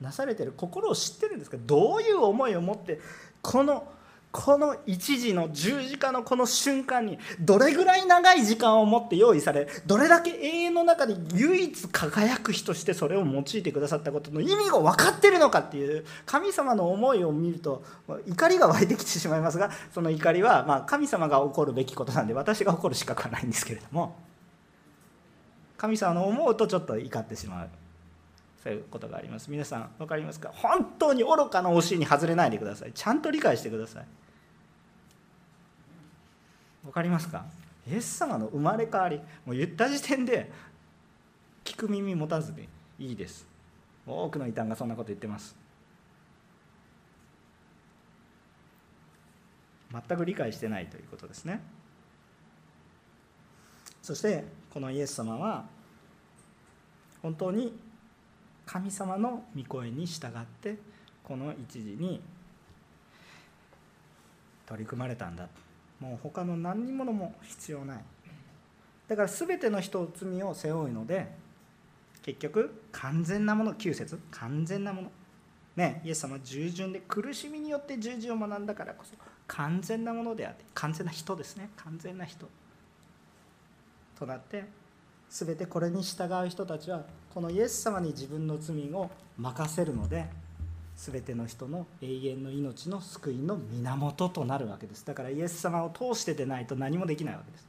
なされてる心を知ってるんですか？どういう思いを持ってこのこの一時の十字架のこの瞬間にどれぐらい長い時間を持って用意されどれだけ永遠の中で唯一輝く日としてそれを用いてくださったことの意味が分かってるのかっていう神様の思いを見ると怒りが湧いてきてしまいますがその怒りはま神様が起こるべきことなんで私が起こる資格はないんですけれども神様の思うとちょっと怒ってしまう。そういうことがあります。皆さん分かりますか？本当に愚かな教えに外れないでください。ちゃんと理解してください。分かりますか？イエス様の生まれ変わり。もう言った時点で聞く耳持たずでいいです。多くの異端がそんなこと言ってます。全く理解してないということですね。そしてこのイエス様は本当に神様の御声に従ってこの一時に取り組まれたんだ。もう他の何にものも必要ない。だから全ての人罪を背負うので結局完全なもの9節完全なもの。ねイエス様従順で苦しみによって従順を学んだからこそ完全なものであって完全な人ですね。完全な人となって全てこれに従う人たちはこのイエス様に自分の罪を任せるので全ての人の永遠の命の救いの源となるわけです。だからイエス様を通してでないと何もできないわけです。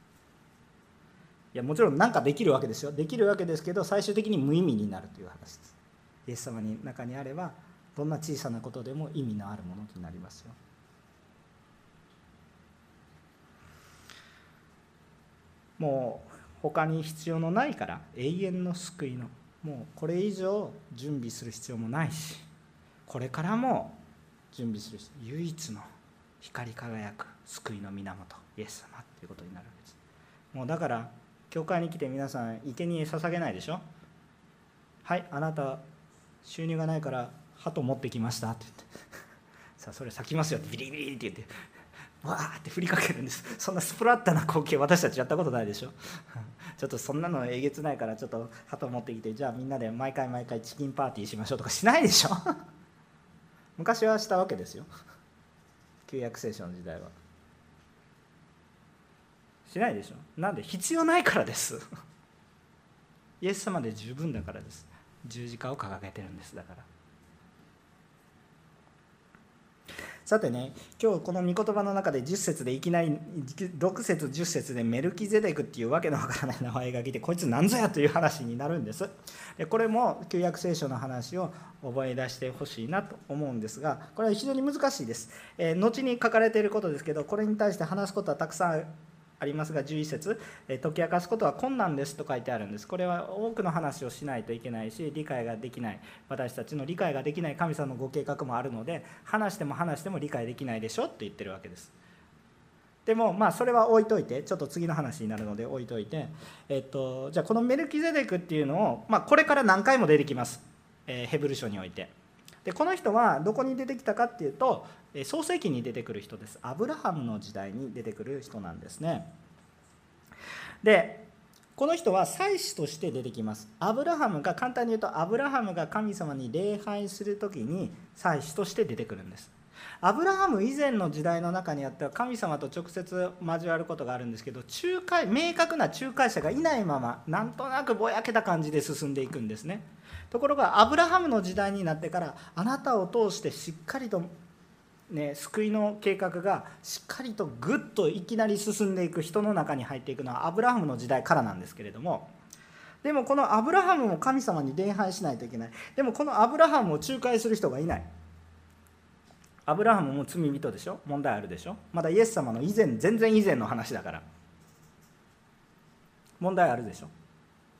いやもちろん何かできるわけですよ。できるわけですけど最終的に無意味になるという話です。イエス様に中にあればどんな小さなことでも意味のあるものになりますよ。もう他に必要のないから永遠の救いのもうこれ以上準備する必要もないしこれからも準備する唯一の光り輝く救いの源イエス様っていうことになるわけです。もうだから教会に来て皆さん生贄捧げないでしょ？はいあなた収入がないから鳩持ってきましたって言って。さあそれ咲きますよってビリビリって言って。わーって振りかけるんです。そんなスプラッタな光景私たちやったことないでしょ？ちょっとそんなのえげつないからちょっと鳩持ってきてじゃあみんなで毎回毎回チキンパーティーしましょうとかしないでしょ？昔はしたわけですよ。旧約聖書の時代は。しないでしょ？なんで必要ないからです。イエス様で十分だからです。十字架を掲げてるんです。だから。さてね今日この御言葉の中で10節でいきなり6節10節でメルキゼデクっていうわけのわからない名前が来てこいつなんぞやという話になるんです。でこれも旧約聖書の話を覚え出してほしいなと思うんですがこれは非常に難しいです、えー、後に書かれていることですけどこれに対して話すことはたくさんありますが11節解き明かすことは困難ですと書いてあるんです。これは多くの話をしないといけないし理解ができない。私たちの理解ができない神様のご計画もあるので話しても話しても理解できないでしょって言ってるわけです。でもまあそれは置いといてちょっと次の話になるので置いといて、えっと、じゃあこのメルキゼデクっていうのを、まあ、これから何回も出てきます、え、ヘブル書において。でこの人はどこに出てきたかっていうと創世記に出てくる人です。アブラハムの時代に出てくる人なんですね。でこの人は祭司として出てきます。アブラハムが簡単に言うとアブラハムが神様に礼拝する時に祭司として出てくるんです。アブラハム以前の時代の中にあっては神様と直接交わることがあるんですけど仲介明確な仲介者がいないままなんとなくぼやけた感じで進んでいくんですね。ところがアブラハムの時代になってからあなたを通してしっかりとね、救いの計画がしっかりとぐっといきなり進んでいく人の中に入っていくのはアブラハムの時代からなんですけれども。でもこのアブラハムも神様に礼拝しないといけない。でもこのアブラハムを仲介する人がいない。アブラハムも罪人でしょ？問題あるでしょ？まだイエス様の以前全然以前の話だから。問題あるでしょ？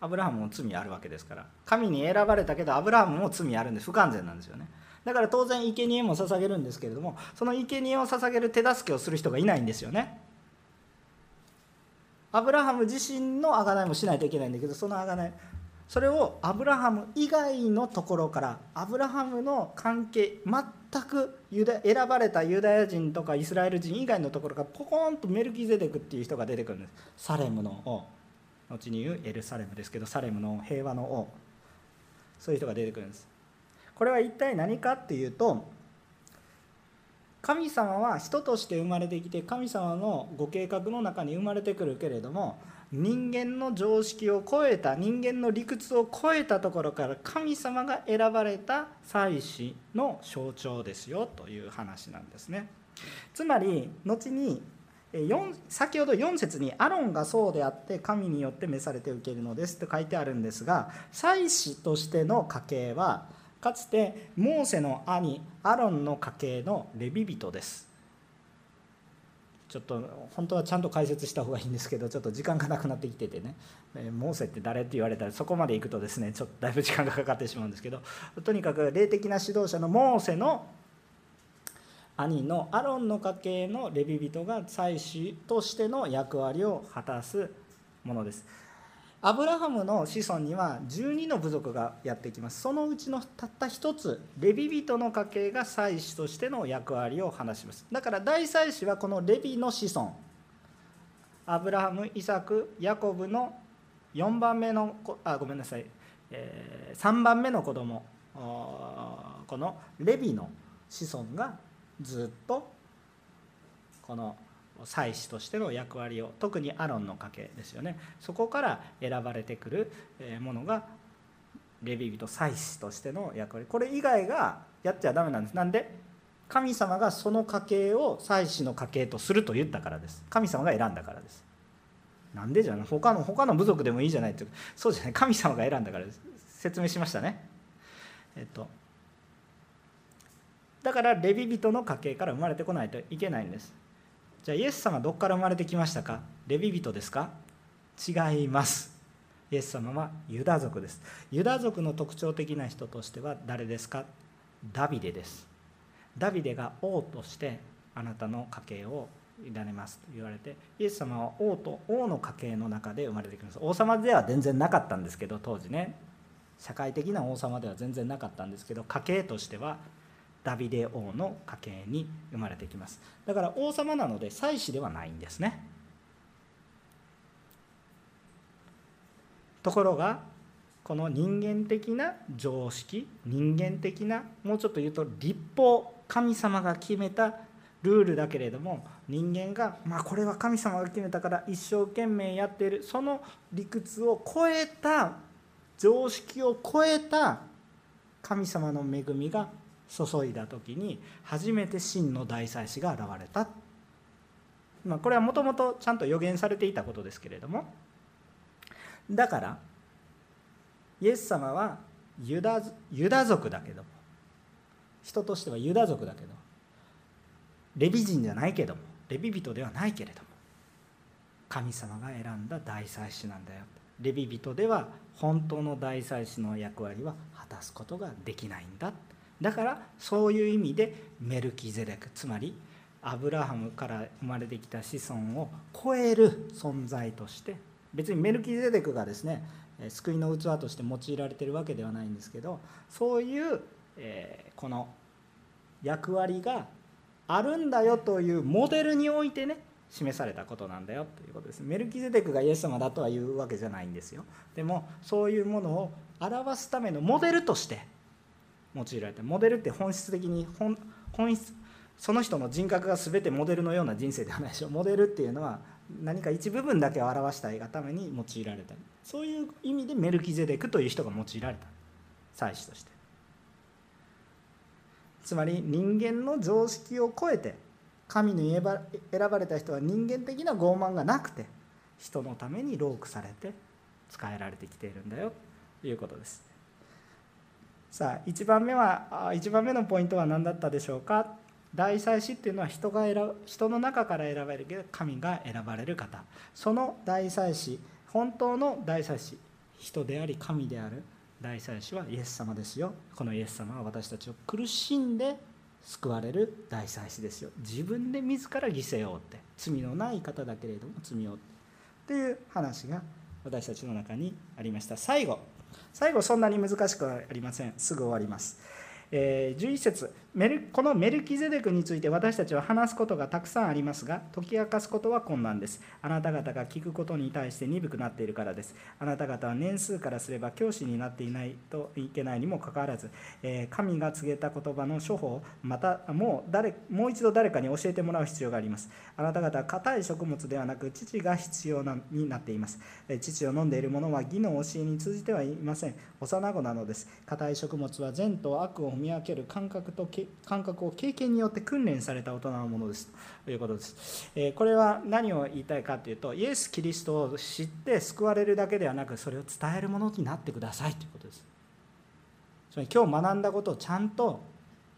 アブラハムも罪あるわけですから。神に選ばれたけどアブラハムも罪あるんで不完全なんですよね。だから当然生贄も捧げるんですけれどもその生贄を捧げる手助けをする人がいないんですよね。アブラハム自身の贖いもしないといけないんだけどその贖いそれをアブラハム以外のところからアブラハムの関係全くユダ選ばれたユダヤ人とかイスラエル人以外のところからポコンとメルキゼデクっていう人が出てくるんです。サレムの王。後に言うエルサレムですけどサレムの平和の王。そういう人が出てくるんです。これは一体何かっていうと神様は人として生まれてきて神様のご計画の中に生まれてくるけれども人間の常識を超えた人間の理屈を超えたところから神様が選ばれた祭司の象徴ですよという話なんですね。つまり後に先ほど4節に「アロンがそうであって神によって召されて受けるのです」と書いてあるんですが祭司としての家系はかつてモーセの兄アロンの家系のレビ人です。ちょっと本当はちゃんと解説した方がいいんですけどちょっと時間がなくなってきててね。モーセって誰って言われたらそこまで行くとですねちょっとだいぶ時間がかかってしまうんですけどとにかく霊的な指導者のモーセの兄のアロンの家系のレビ人が祭司としての役割を果たすものです。アブラハムの子孫には12の部族がやってきます。そのうちのたった一つレビ人の家系が祭司としての役割を話します。だから大祭司はこのレビの子孫。アブラハムイサクヤコブの4番目のあごめんなさい、えー、3番目の子供。このレビの子孫がずっとこの祭司としての役割を特にアロンの家系ですよね。そこから選ばれてくるものがレビ人祭司としての役割。これ以外がやっちゃダメなんです。なんで神様がその家系を祭司の家系とすると言ったからです。神様が選んだからです。なんでじゃない。他の他の部族でもいいじゃないってそうじゃない。神様が選んだからです。説明しましたね。えっとだからレビ人の家系から生まれてこないといけないんです。じゃあイエス様どこから生まれてきましたか？レビ人ですか？違います。イエス様はユダ族です。ユダ族の特徴的な人としては誰ですか？ダビデです。ダビデが王としてあなたの家系を委ねます。と言われてイエス様は王と王の家系の中で生まれてきます。王様では全然なかったんですけど当時ね。社会的な王様では全然なかったんですけど家系としてはダビデ王の家系に生まれてきます。だから王様なので祭司ではないんですね。ところがこの人間的な常識人間的なもうちょっと言うと立法神様が決めたルールだけれども人間がまあこれは神様が決めたから一生懸命やっているその理屈を超えた常識を超えた神様の恵みが注いだ時に初めて真の大祭司が現れた、まあ、これはもともとちゃんと予言されていたことですけれども。だからイエス様はユダユダ族だけども人としてはユダ族だけどレビ人じゃないけどもレビ人ではないけれども神様が選んだ大祭司なんだよ。レビ人では本当の大祭司の役割は果たすことができないんだ。だからそういう意味でメルキゼデクつまりアブラハムから生まれてきた子孫を超える存在として別にメルキゼデクがですね救いの器として用いられてるわけではないんですけどそういう、えこの役割があるんだよというモデルにおいてね示されたことなんだよということです。メルキゼデクがイエス様だとは言うわけじゃないんですよ。でもそういうものを表すためのモデルとして用いられたモデルって本質的に本本質その人の人格が全てモデルのような人生ではないでしょモデルっていうのは何か一部分だけを表したいがために用いられた。そういう意味でメルキゼデクという人が用いられた。祭司として。つまり人間の常識を超えて神に選ばれた人は人間的な傲慢がなくて人のためにロークされて使えられてきているんだよ。ということです。さあ1番目は1番目のポイントは何だったでしょうか？大祭司っていうのは人が選人の中から選ばれるけど神が選ばれる方。その大祭司本当の大祭司人であり神である大祭司はイエス様ですよ。このイエス様は私たちを苦しんで救われる大祭司ですよ。自分で自ら犠牲を負って罪のない方だけれども罪を負って。という話が私たちの中にありました。最後最後そんなに難しくありません。すぐ終わります。えー11節メルこのメルキゼデクについて私たちは話すことがたくさんありますが解き明かすことは困難です。あなた方が聞くことに対して鈍くなっているからです。あなた方は年数からすれば教師になっていないといけないにもかかわらず、え神が告げた言葉の処方またもう誰もう一度誰かに教えてもらう必要があります。あなた方は硬い食物ではなく父が必要なになっています。え父を飲んでいる者は義の教えに通じてはいません。幼子なのです硬い食物は善と悪を見分ける感覚と感覚を経験によって訓練された大人のものですということです。えこれは何を言いたいかというとイエス・キリストを知って救われるだけではなくそれを伝えるものになってくださいということです。つまり今日学んだことをちゃんと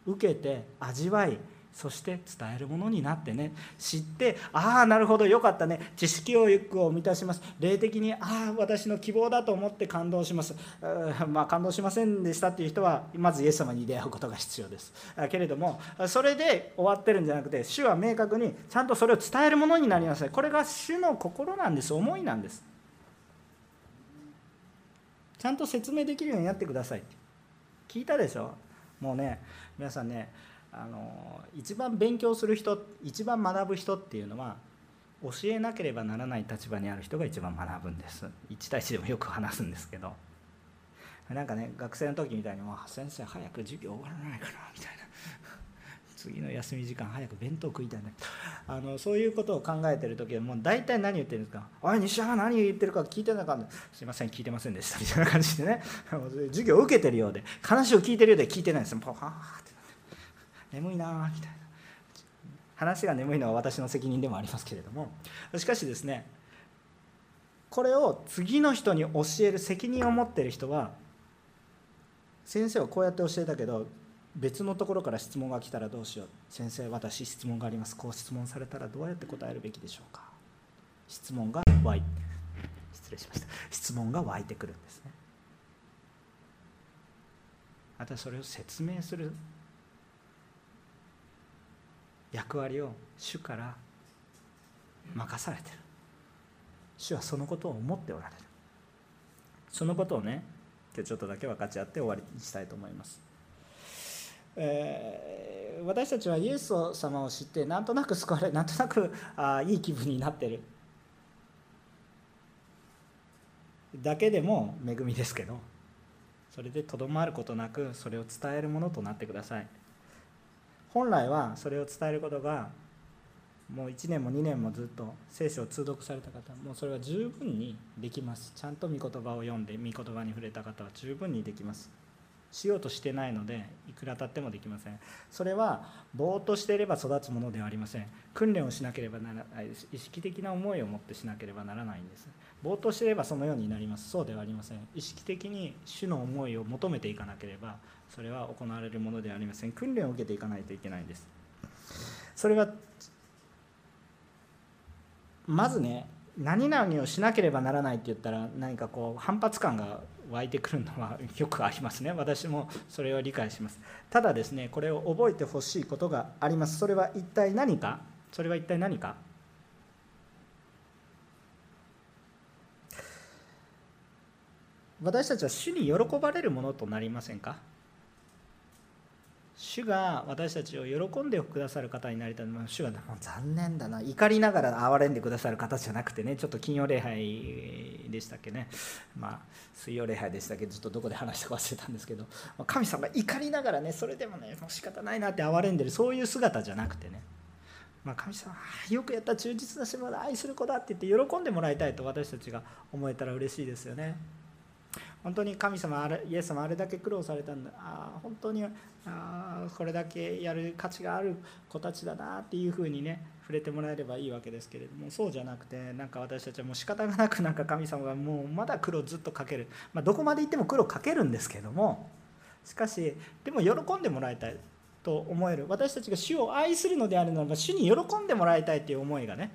受けて味わいそして伝えるものになってね。知ってああなるほどよかったね。知識教育を満たします。霊的にああ私の希望だと思って感動します。まあ感動しませんでしたっていう人はまずイエス様に出会うことが必要です。けれどもそれで終わってるんじゃなくて主は明確にちゃんとそれを伝えるものになりなさい。これが主の心なんです。思いなんです。ちゃんと説明できるようになってください聞いたでしょ？もうね皆さんねあの一番勉強する人一番学ぶ人っていうのは教えなければならない立場にある人が一番学ぶんです。1対1でもよく話すんですけど。なんかね学生の時みたいにもう先生早く授業終わらないかなみたいな。次の休み時間早く弁当食いたいね。あのそういうことを考えてる時はもう大体何言ってるんですか「おい西山何言ってるか聞いてなかった。すいません聞いてませんでした」みたいな感じでね。授業受けてるようで話を聞いてるようで聞いてないんです。よ眠いなみたいな。話が眠いのは私の責任でもありますけれども。しかしですねこれを次の人に教える責任を持ってる人は先生はこうやって教えたけど別のところから質問が来たらどうしよう。先生私質問があります。こう質問されたらどうやって答えるべきでしょうか。質問が湧い失礼しました。質問が湧いてくるんですね。またそれを説明する役割を主から任されてる。主はそのことを思っておられる。そのことをね今日ちょっとだけ分かち合って終わりにしたいと思います。えー、私たちはイエス様を知ってなんとなく救われなんとなくあいい気分になってる。だけでも恵みですけどそれでとどまることなくそれを伝えるものとなってください。本来はそれを伝えることがもう1年も2年もずっと聖書を通読された方もうそれは十分にできます。ちゃんと御言葉を読んで御言葉に触れた方は十分にできます。しようとしてないのでいくら経ってもできません。それはぼーっとしていれば育つものではありません。訓練をしなければならない意識的な思いを持ってしなければならないんです。ぼーっとしてればそのようになります。そうではありません。意識的に主の思いを求めていかなければそれは行われるものではありません。訓練を受けていかないといけないんです。それはまずね何々をしなければならないって言ったら何かこう反発感が湧いてくるのはよくありますね。私もそれを理解します。ただですねこれを覚えてほしいことがあります。それは一体何か？それは一体何か？私たちは主に喜ばれるものとなりませんか？主が私たちを喜んでくださる方になりたい主が残念だな怒りながら憐れんでくださる方じゃなくてねちょっと金曜礼拝でしたっけね。まあ水曜礼拝でしたけ？どちょっとどこで話したか忘れたんですけど。神様怒りながらねそれでもねもう仕方ないなって憐れんでるそういう姿じゃなくてね。まあ、神様よくやった忠実な島だ愛する子だって言って喜んでもらいたいと私たちが思えたら嬉しいですよね。本当に神様あれイエス様あれだけ苦労されたんだ。ああ本当にあこれだけやる価値がある子たちだなっていうふうにね触れてもらえればいいわけですけれども。そうじゃなくてなんか私たちはもう仕方がなくなんか神様がもうまだ苦労ずっとかける、まあ、どこまで行っても苦労かけるんですけども。しかしでも喜んでもらいたいと思える。私たちが主を愛するのであるならば主に喜んでもらいたいという思いがね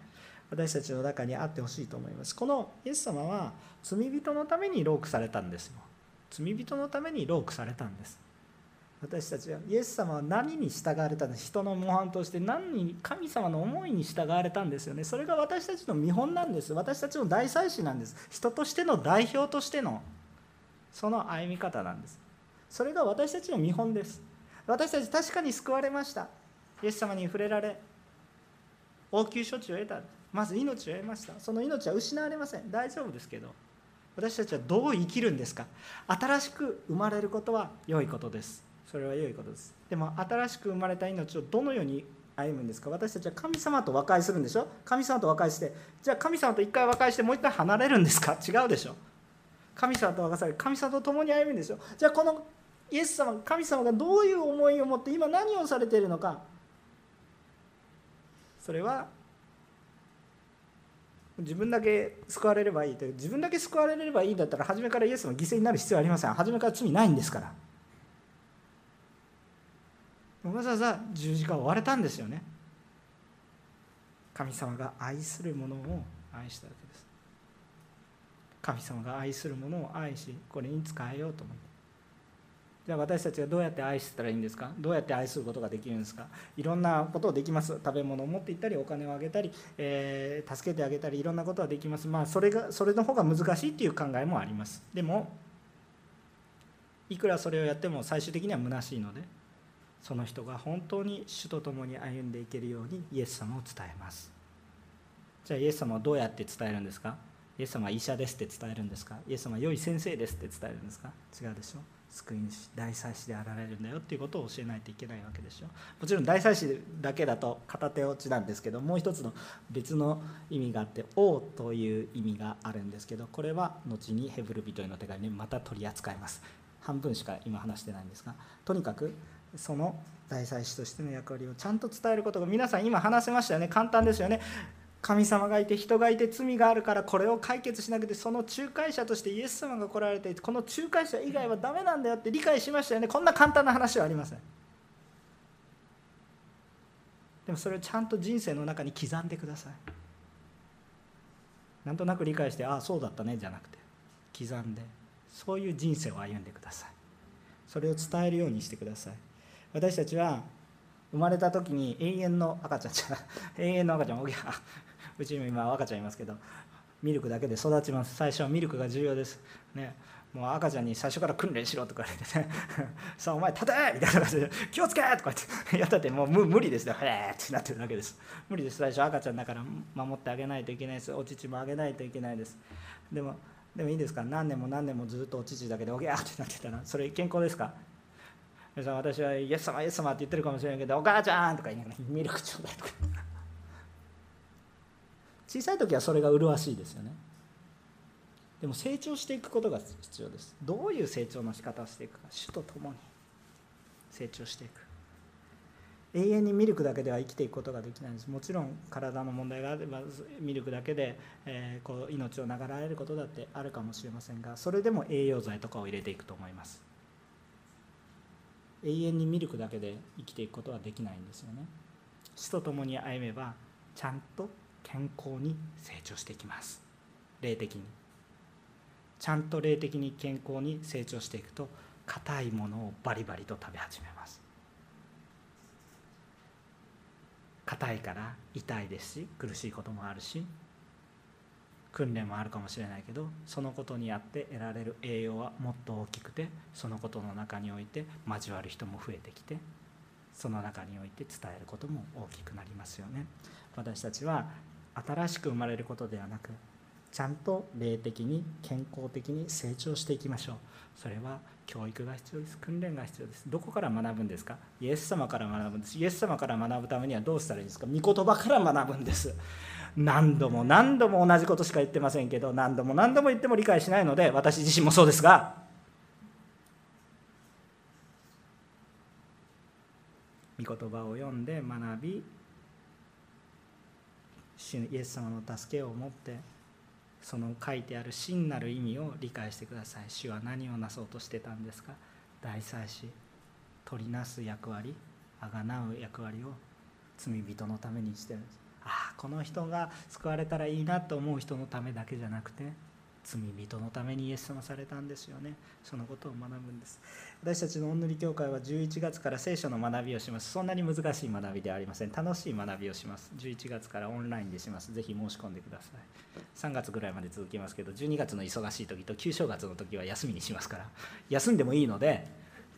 私たちの中にあってほしいと思います。このイエス様は罪人のためにロークされたんですよ。罪人のためにロークされたんです。私たちはイエス様は何に従われたんです？人の模範として何に神様の思いに従われたんですよね？それが私たちの見本なんです。私たちの大祭司なんです。人としての代表としてのその歩み方なんです。それが私たちの見本です。私たち確かに救われました。イエス様に触れられ応急処置を得た。まず命を得ました。その命は失われません。大丈夫ですけど私たちはどう生きるんですか？新しく生まれることは良いことです。それは良いことです。でも新しく生まれた命をどのように歩むんですか？私たちは神様と和解するんでしょ？神様と和解してじゃあ神様と一回和解してもう一回離れるんですか？違うでしょ。神様と和解され神様と共に歩むんですよじゃあこのイエス様神様がどういう思いを持って今何をされているのか。それは自分だけ救われればいいという自分だけ救われればいいんだったら初めからイエスの犠牲になる必要はありません。初めから罪ないんですから。わざわざ十字架を追われたんですよね。神様が愛する者を愛したわけです。神様が愛する者を愛しこれに仕えようと思って。じゃあ私たちがどうやって愛したらいいんですか？どうやって愛することができるんですか？いろんなことをできます。食べ物を持っていったりお金をあげたり、えー、助けてあげたりいろんなことはできます。まあそれがそれの方が難しいっていう考えもあります。でもいくらそれをやっても最終的には虚しいのでその人が本当に主と共に歩んでいけるようにイエス様を伝えます。じゃあイエス様はどうやって伝えるんですか？イエス様は医者ですって伝えるんですか？イエス様は良い先生ですって伝えるんですか？違うでしょ？救い主大祭司であられるんだよっていうことを教えないといけないわけでしょ。もちろん大祭司だけだと片手落ちなんですけどもう一つの別の意味があって「王」という意味があるんですけどこれは後にヘブル人への手紙でまた取り扱います。半分しか今話してないんですがとにかくその大祭司としての役割をちゃんと伝えることが皆さん今話せましたよね。簡単ですよね。神様がいて人がいて罪があるからこれを解決しなくてその仲介者としてイエス様が来られてこの仲介者以外はダメなんだよって理解しましたよね。こんな簡単な話はありません。でもそれをちゃんと人生の中に刻んでください。なんとなく理解してああそうだったねじゃなくて。刻んでそういう人生を歩んでください。それを伝えるようにしてください。私たちは生まれた時に永遠の赤ちゃんじゃ永遠の赤ちゃんうちにも今赤ちゃんいますけどミルクだけで育ちます。最初はミルクが重要です、ね、もう赤ちゃんに最初から訓練しろとか言ってね。さあお前立てみたいな感じで気をつけとか言って。やったってもう無理ですよ。へえってなってるだけです。無理です。最初赤ちゃんだから守ってあげないといけないです。お乳もあげないといけないです。でもでもいいですか？何年も何年もずっとお乳だけでおぎゃーってなってたらそれ健康ですか？皆さん私はイエス様イエス様って言ってるかもしれないけどお母ちゃんとか言いながらミルクちょうだいとか小さい時はそれが麗しいですよね。でも成長していくことが必要です。どういう成長の仕方をしていくか。主と共に成長していく。永遠にミルクだけでは生きていくことができないんです。もちろん体の問題があればミルクだけで、えー、こう命を流られることだってあるかもしれませんがそれでも栄養剤とかを入れていくと思います。永遠にミルクだけで生きていくことはできないんですよね。死と共に歩めばちゃんと健康に成長していきます。霊的に。ちゃんと霊的に健康に成長していくと硬いものをバリバリと食べ始めます。硬いから痛いですし苦しいこともあるし訓練もあるかもしれないけどそのことにあって得られる栄養はもっと大きくてそのことの中において交わる人も増えてきてその中において伝えることも大きくなりますよね。私たちは新しく生まれることではなくちゃんと霊的に健康的に成長していきましょう。それは教育が必要です。訓練が必要です。どこから学ぶんですか？イエス様から学ぶんです。イエス様から学ぶためにはどうしたらいいですか？御言葉から学ぶんです。何度も何度も同じことしか言ってませんけど何度も何度も言っても理解しないので私自身もそうですが。御言葉を読んで学び主イエス様の助けを持ってその書いてある真なる意味を理解してください。主は何をなそうとしてたんですか？大祭司取りなす役割あがなう役割を罪人のためにしてるんです。ああこの人が救われたらいいなと思う人のためだけじゃなくて罪人のためにイエス様されたんですよね。そのことを学ぶんです。私たちのおんぬり教会は11月から聖書の学びをします。そんなに難しい学びではありません。楽しい学びをします。11月からオンラインでします。ぜひ申し込んでください。3月ぐらいまで続きますけど12月の忙しい時と旧正月の時は休みにしますから。休んでもいいので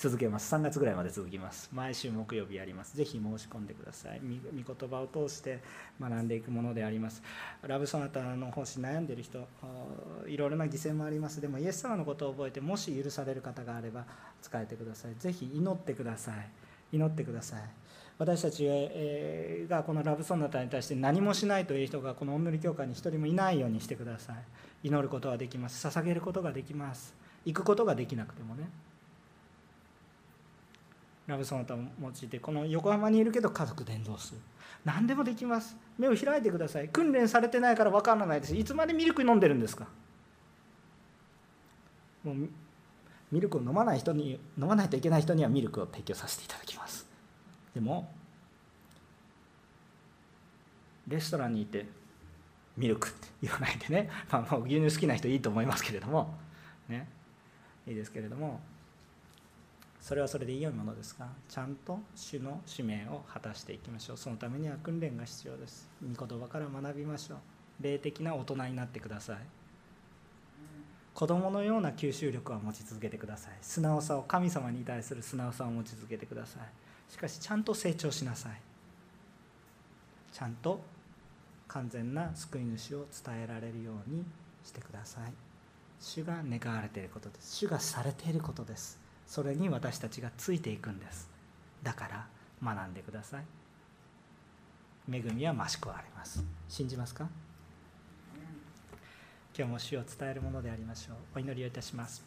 続けます。3月ぐらいまで続きます。毎週木曜日やります。ぜひ申し込んでください。御言葉を通して学んでいくものであります。ラブソナタの奉仕悩んでる人いろいろな犠牲もあります。でもイエス様のことを覚えてもし許される方があれば使えてください。ぜひ祈ってください。祈ってください。私たちがこのラブソナタに対して何もしないという人がこのおんぬり教会に一人もいないようにしてください。祈ることはできます。捧げることができます。行くことができなくてもね。ラブソナタを用いてこの横浜にいるけど家族伝道する。何でもできます。目を開いてください。訓練されてないから分からないです。いつまでミルク飲んでるんですか。もうミルクを飲まない人に飲まないといけない人にはミルクを提供させていただきます。でもレストランにいてミルクって言わないでね、まあ、もう牛乳好きな人いいと思いますけれども。ね。いいですけれども。それはそれで良いものですがちゃんと主の使命を果たしていきましょう。そのためには訓練が必要です。御言葉から学びましょう。霊的な大人になってください。子供のような吸収力は持ち続けてください。素直さを神様に対する素直さを持ち続けてください。しかしちゃんと成長しなさい。ちゃんと完全な救い主を伝えられるようにしてください。主が願われていることです。主がされていることです。それに私たちがついていくんです。だから学んでください。恵みは増し加わります。信じますか？今日も主を伝えるものでありましょう。お祈りをいたします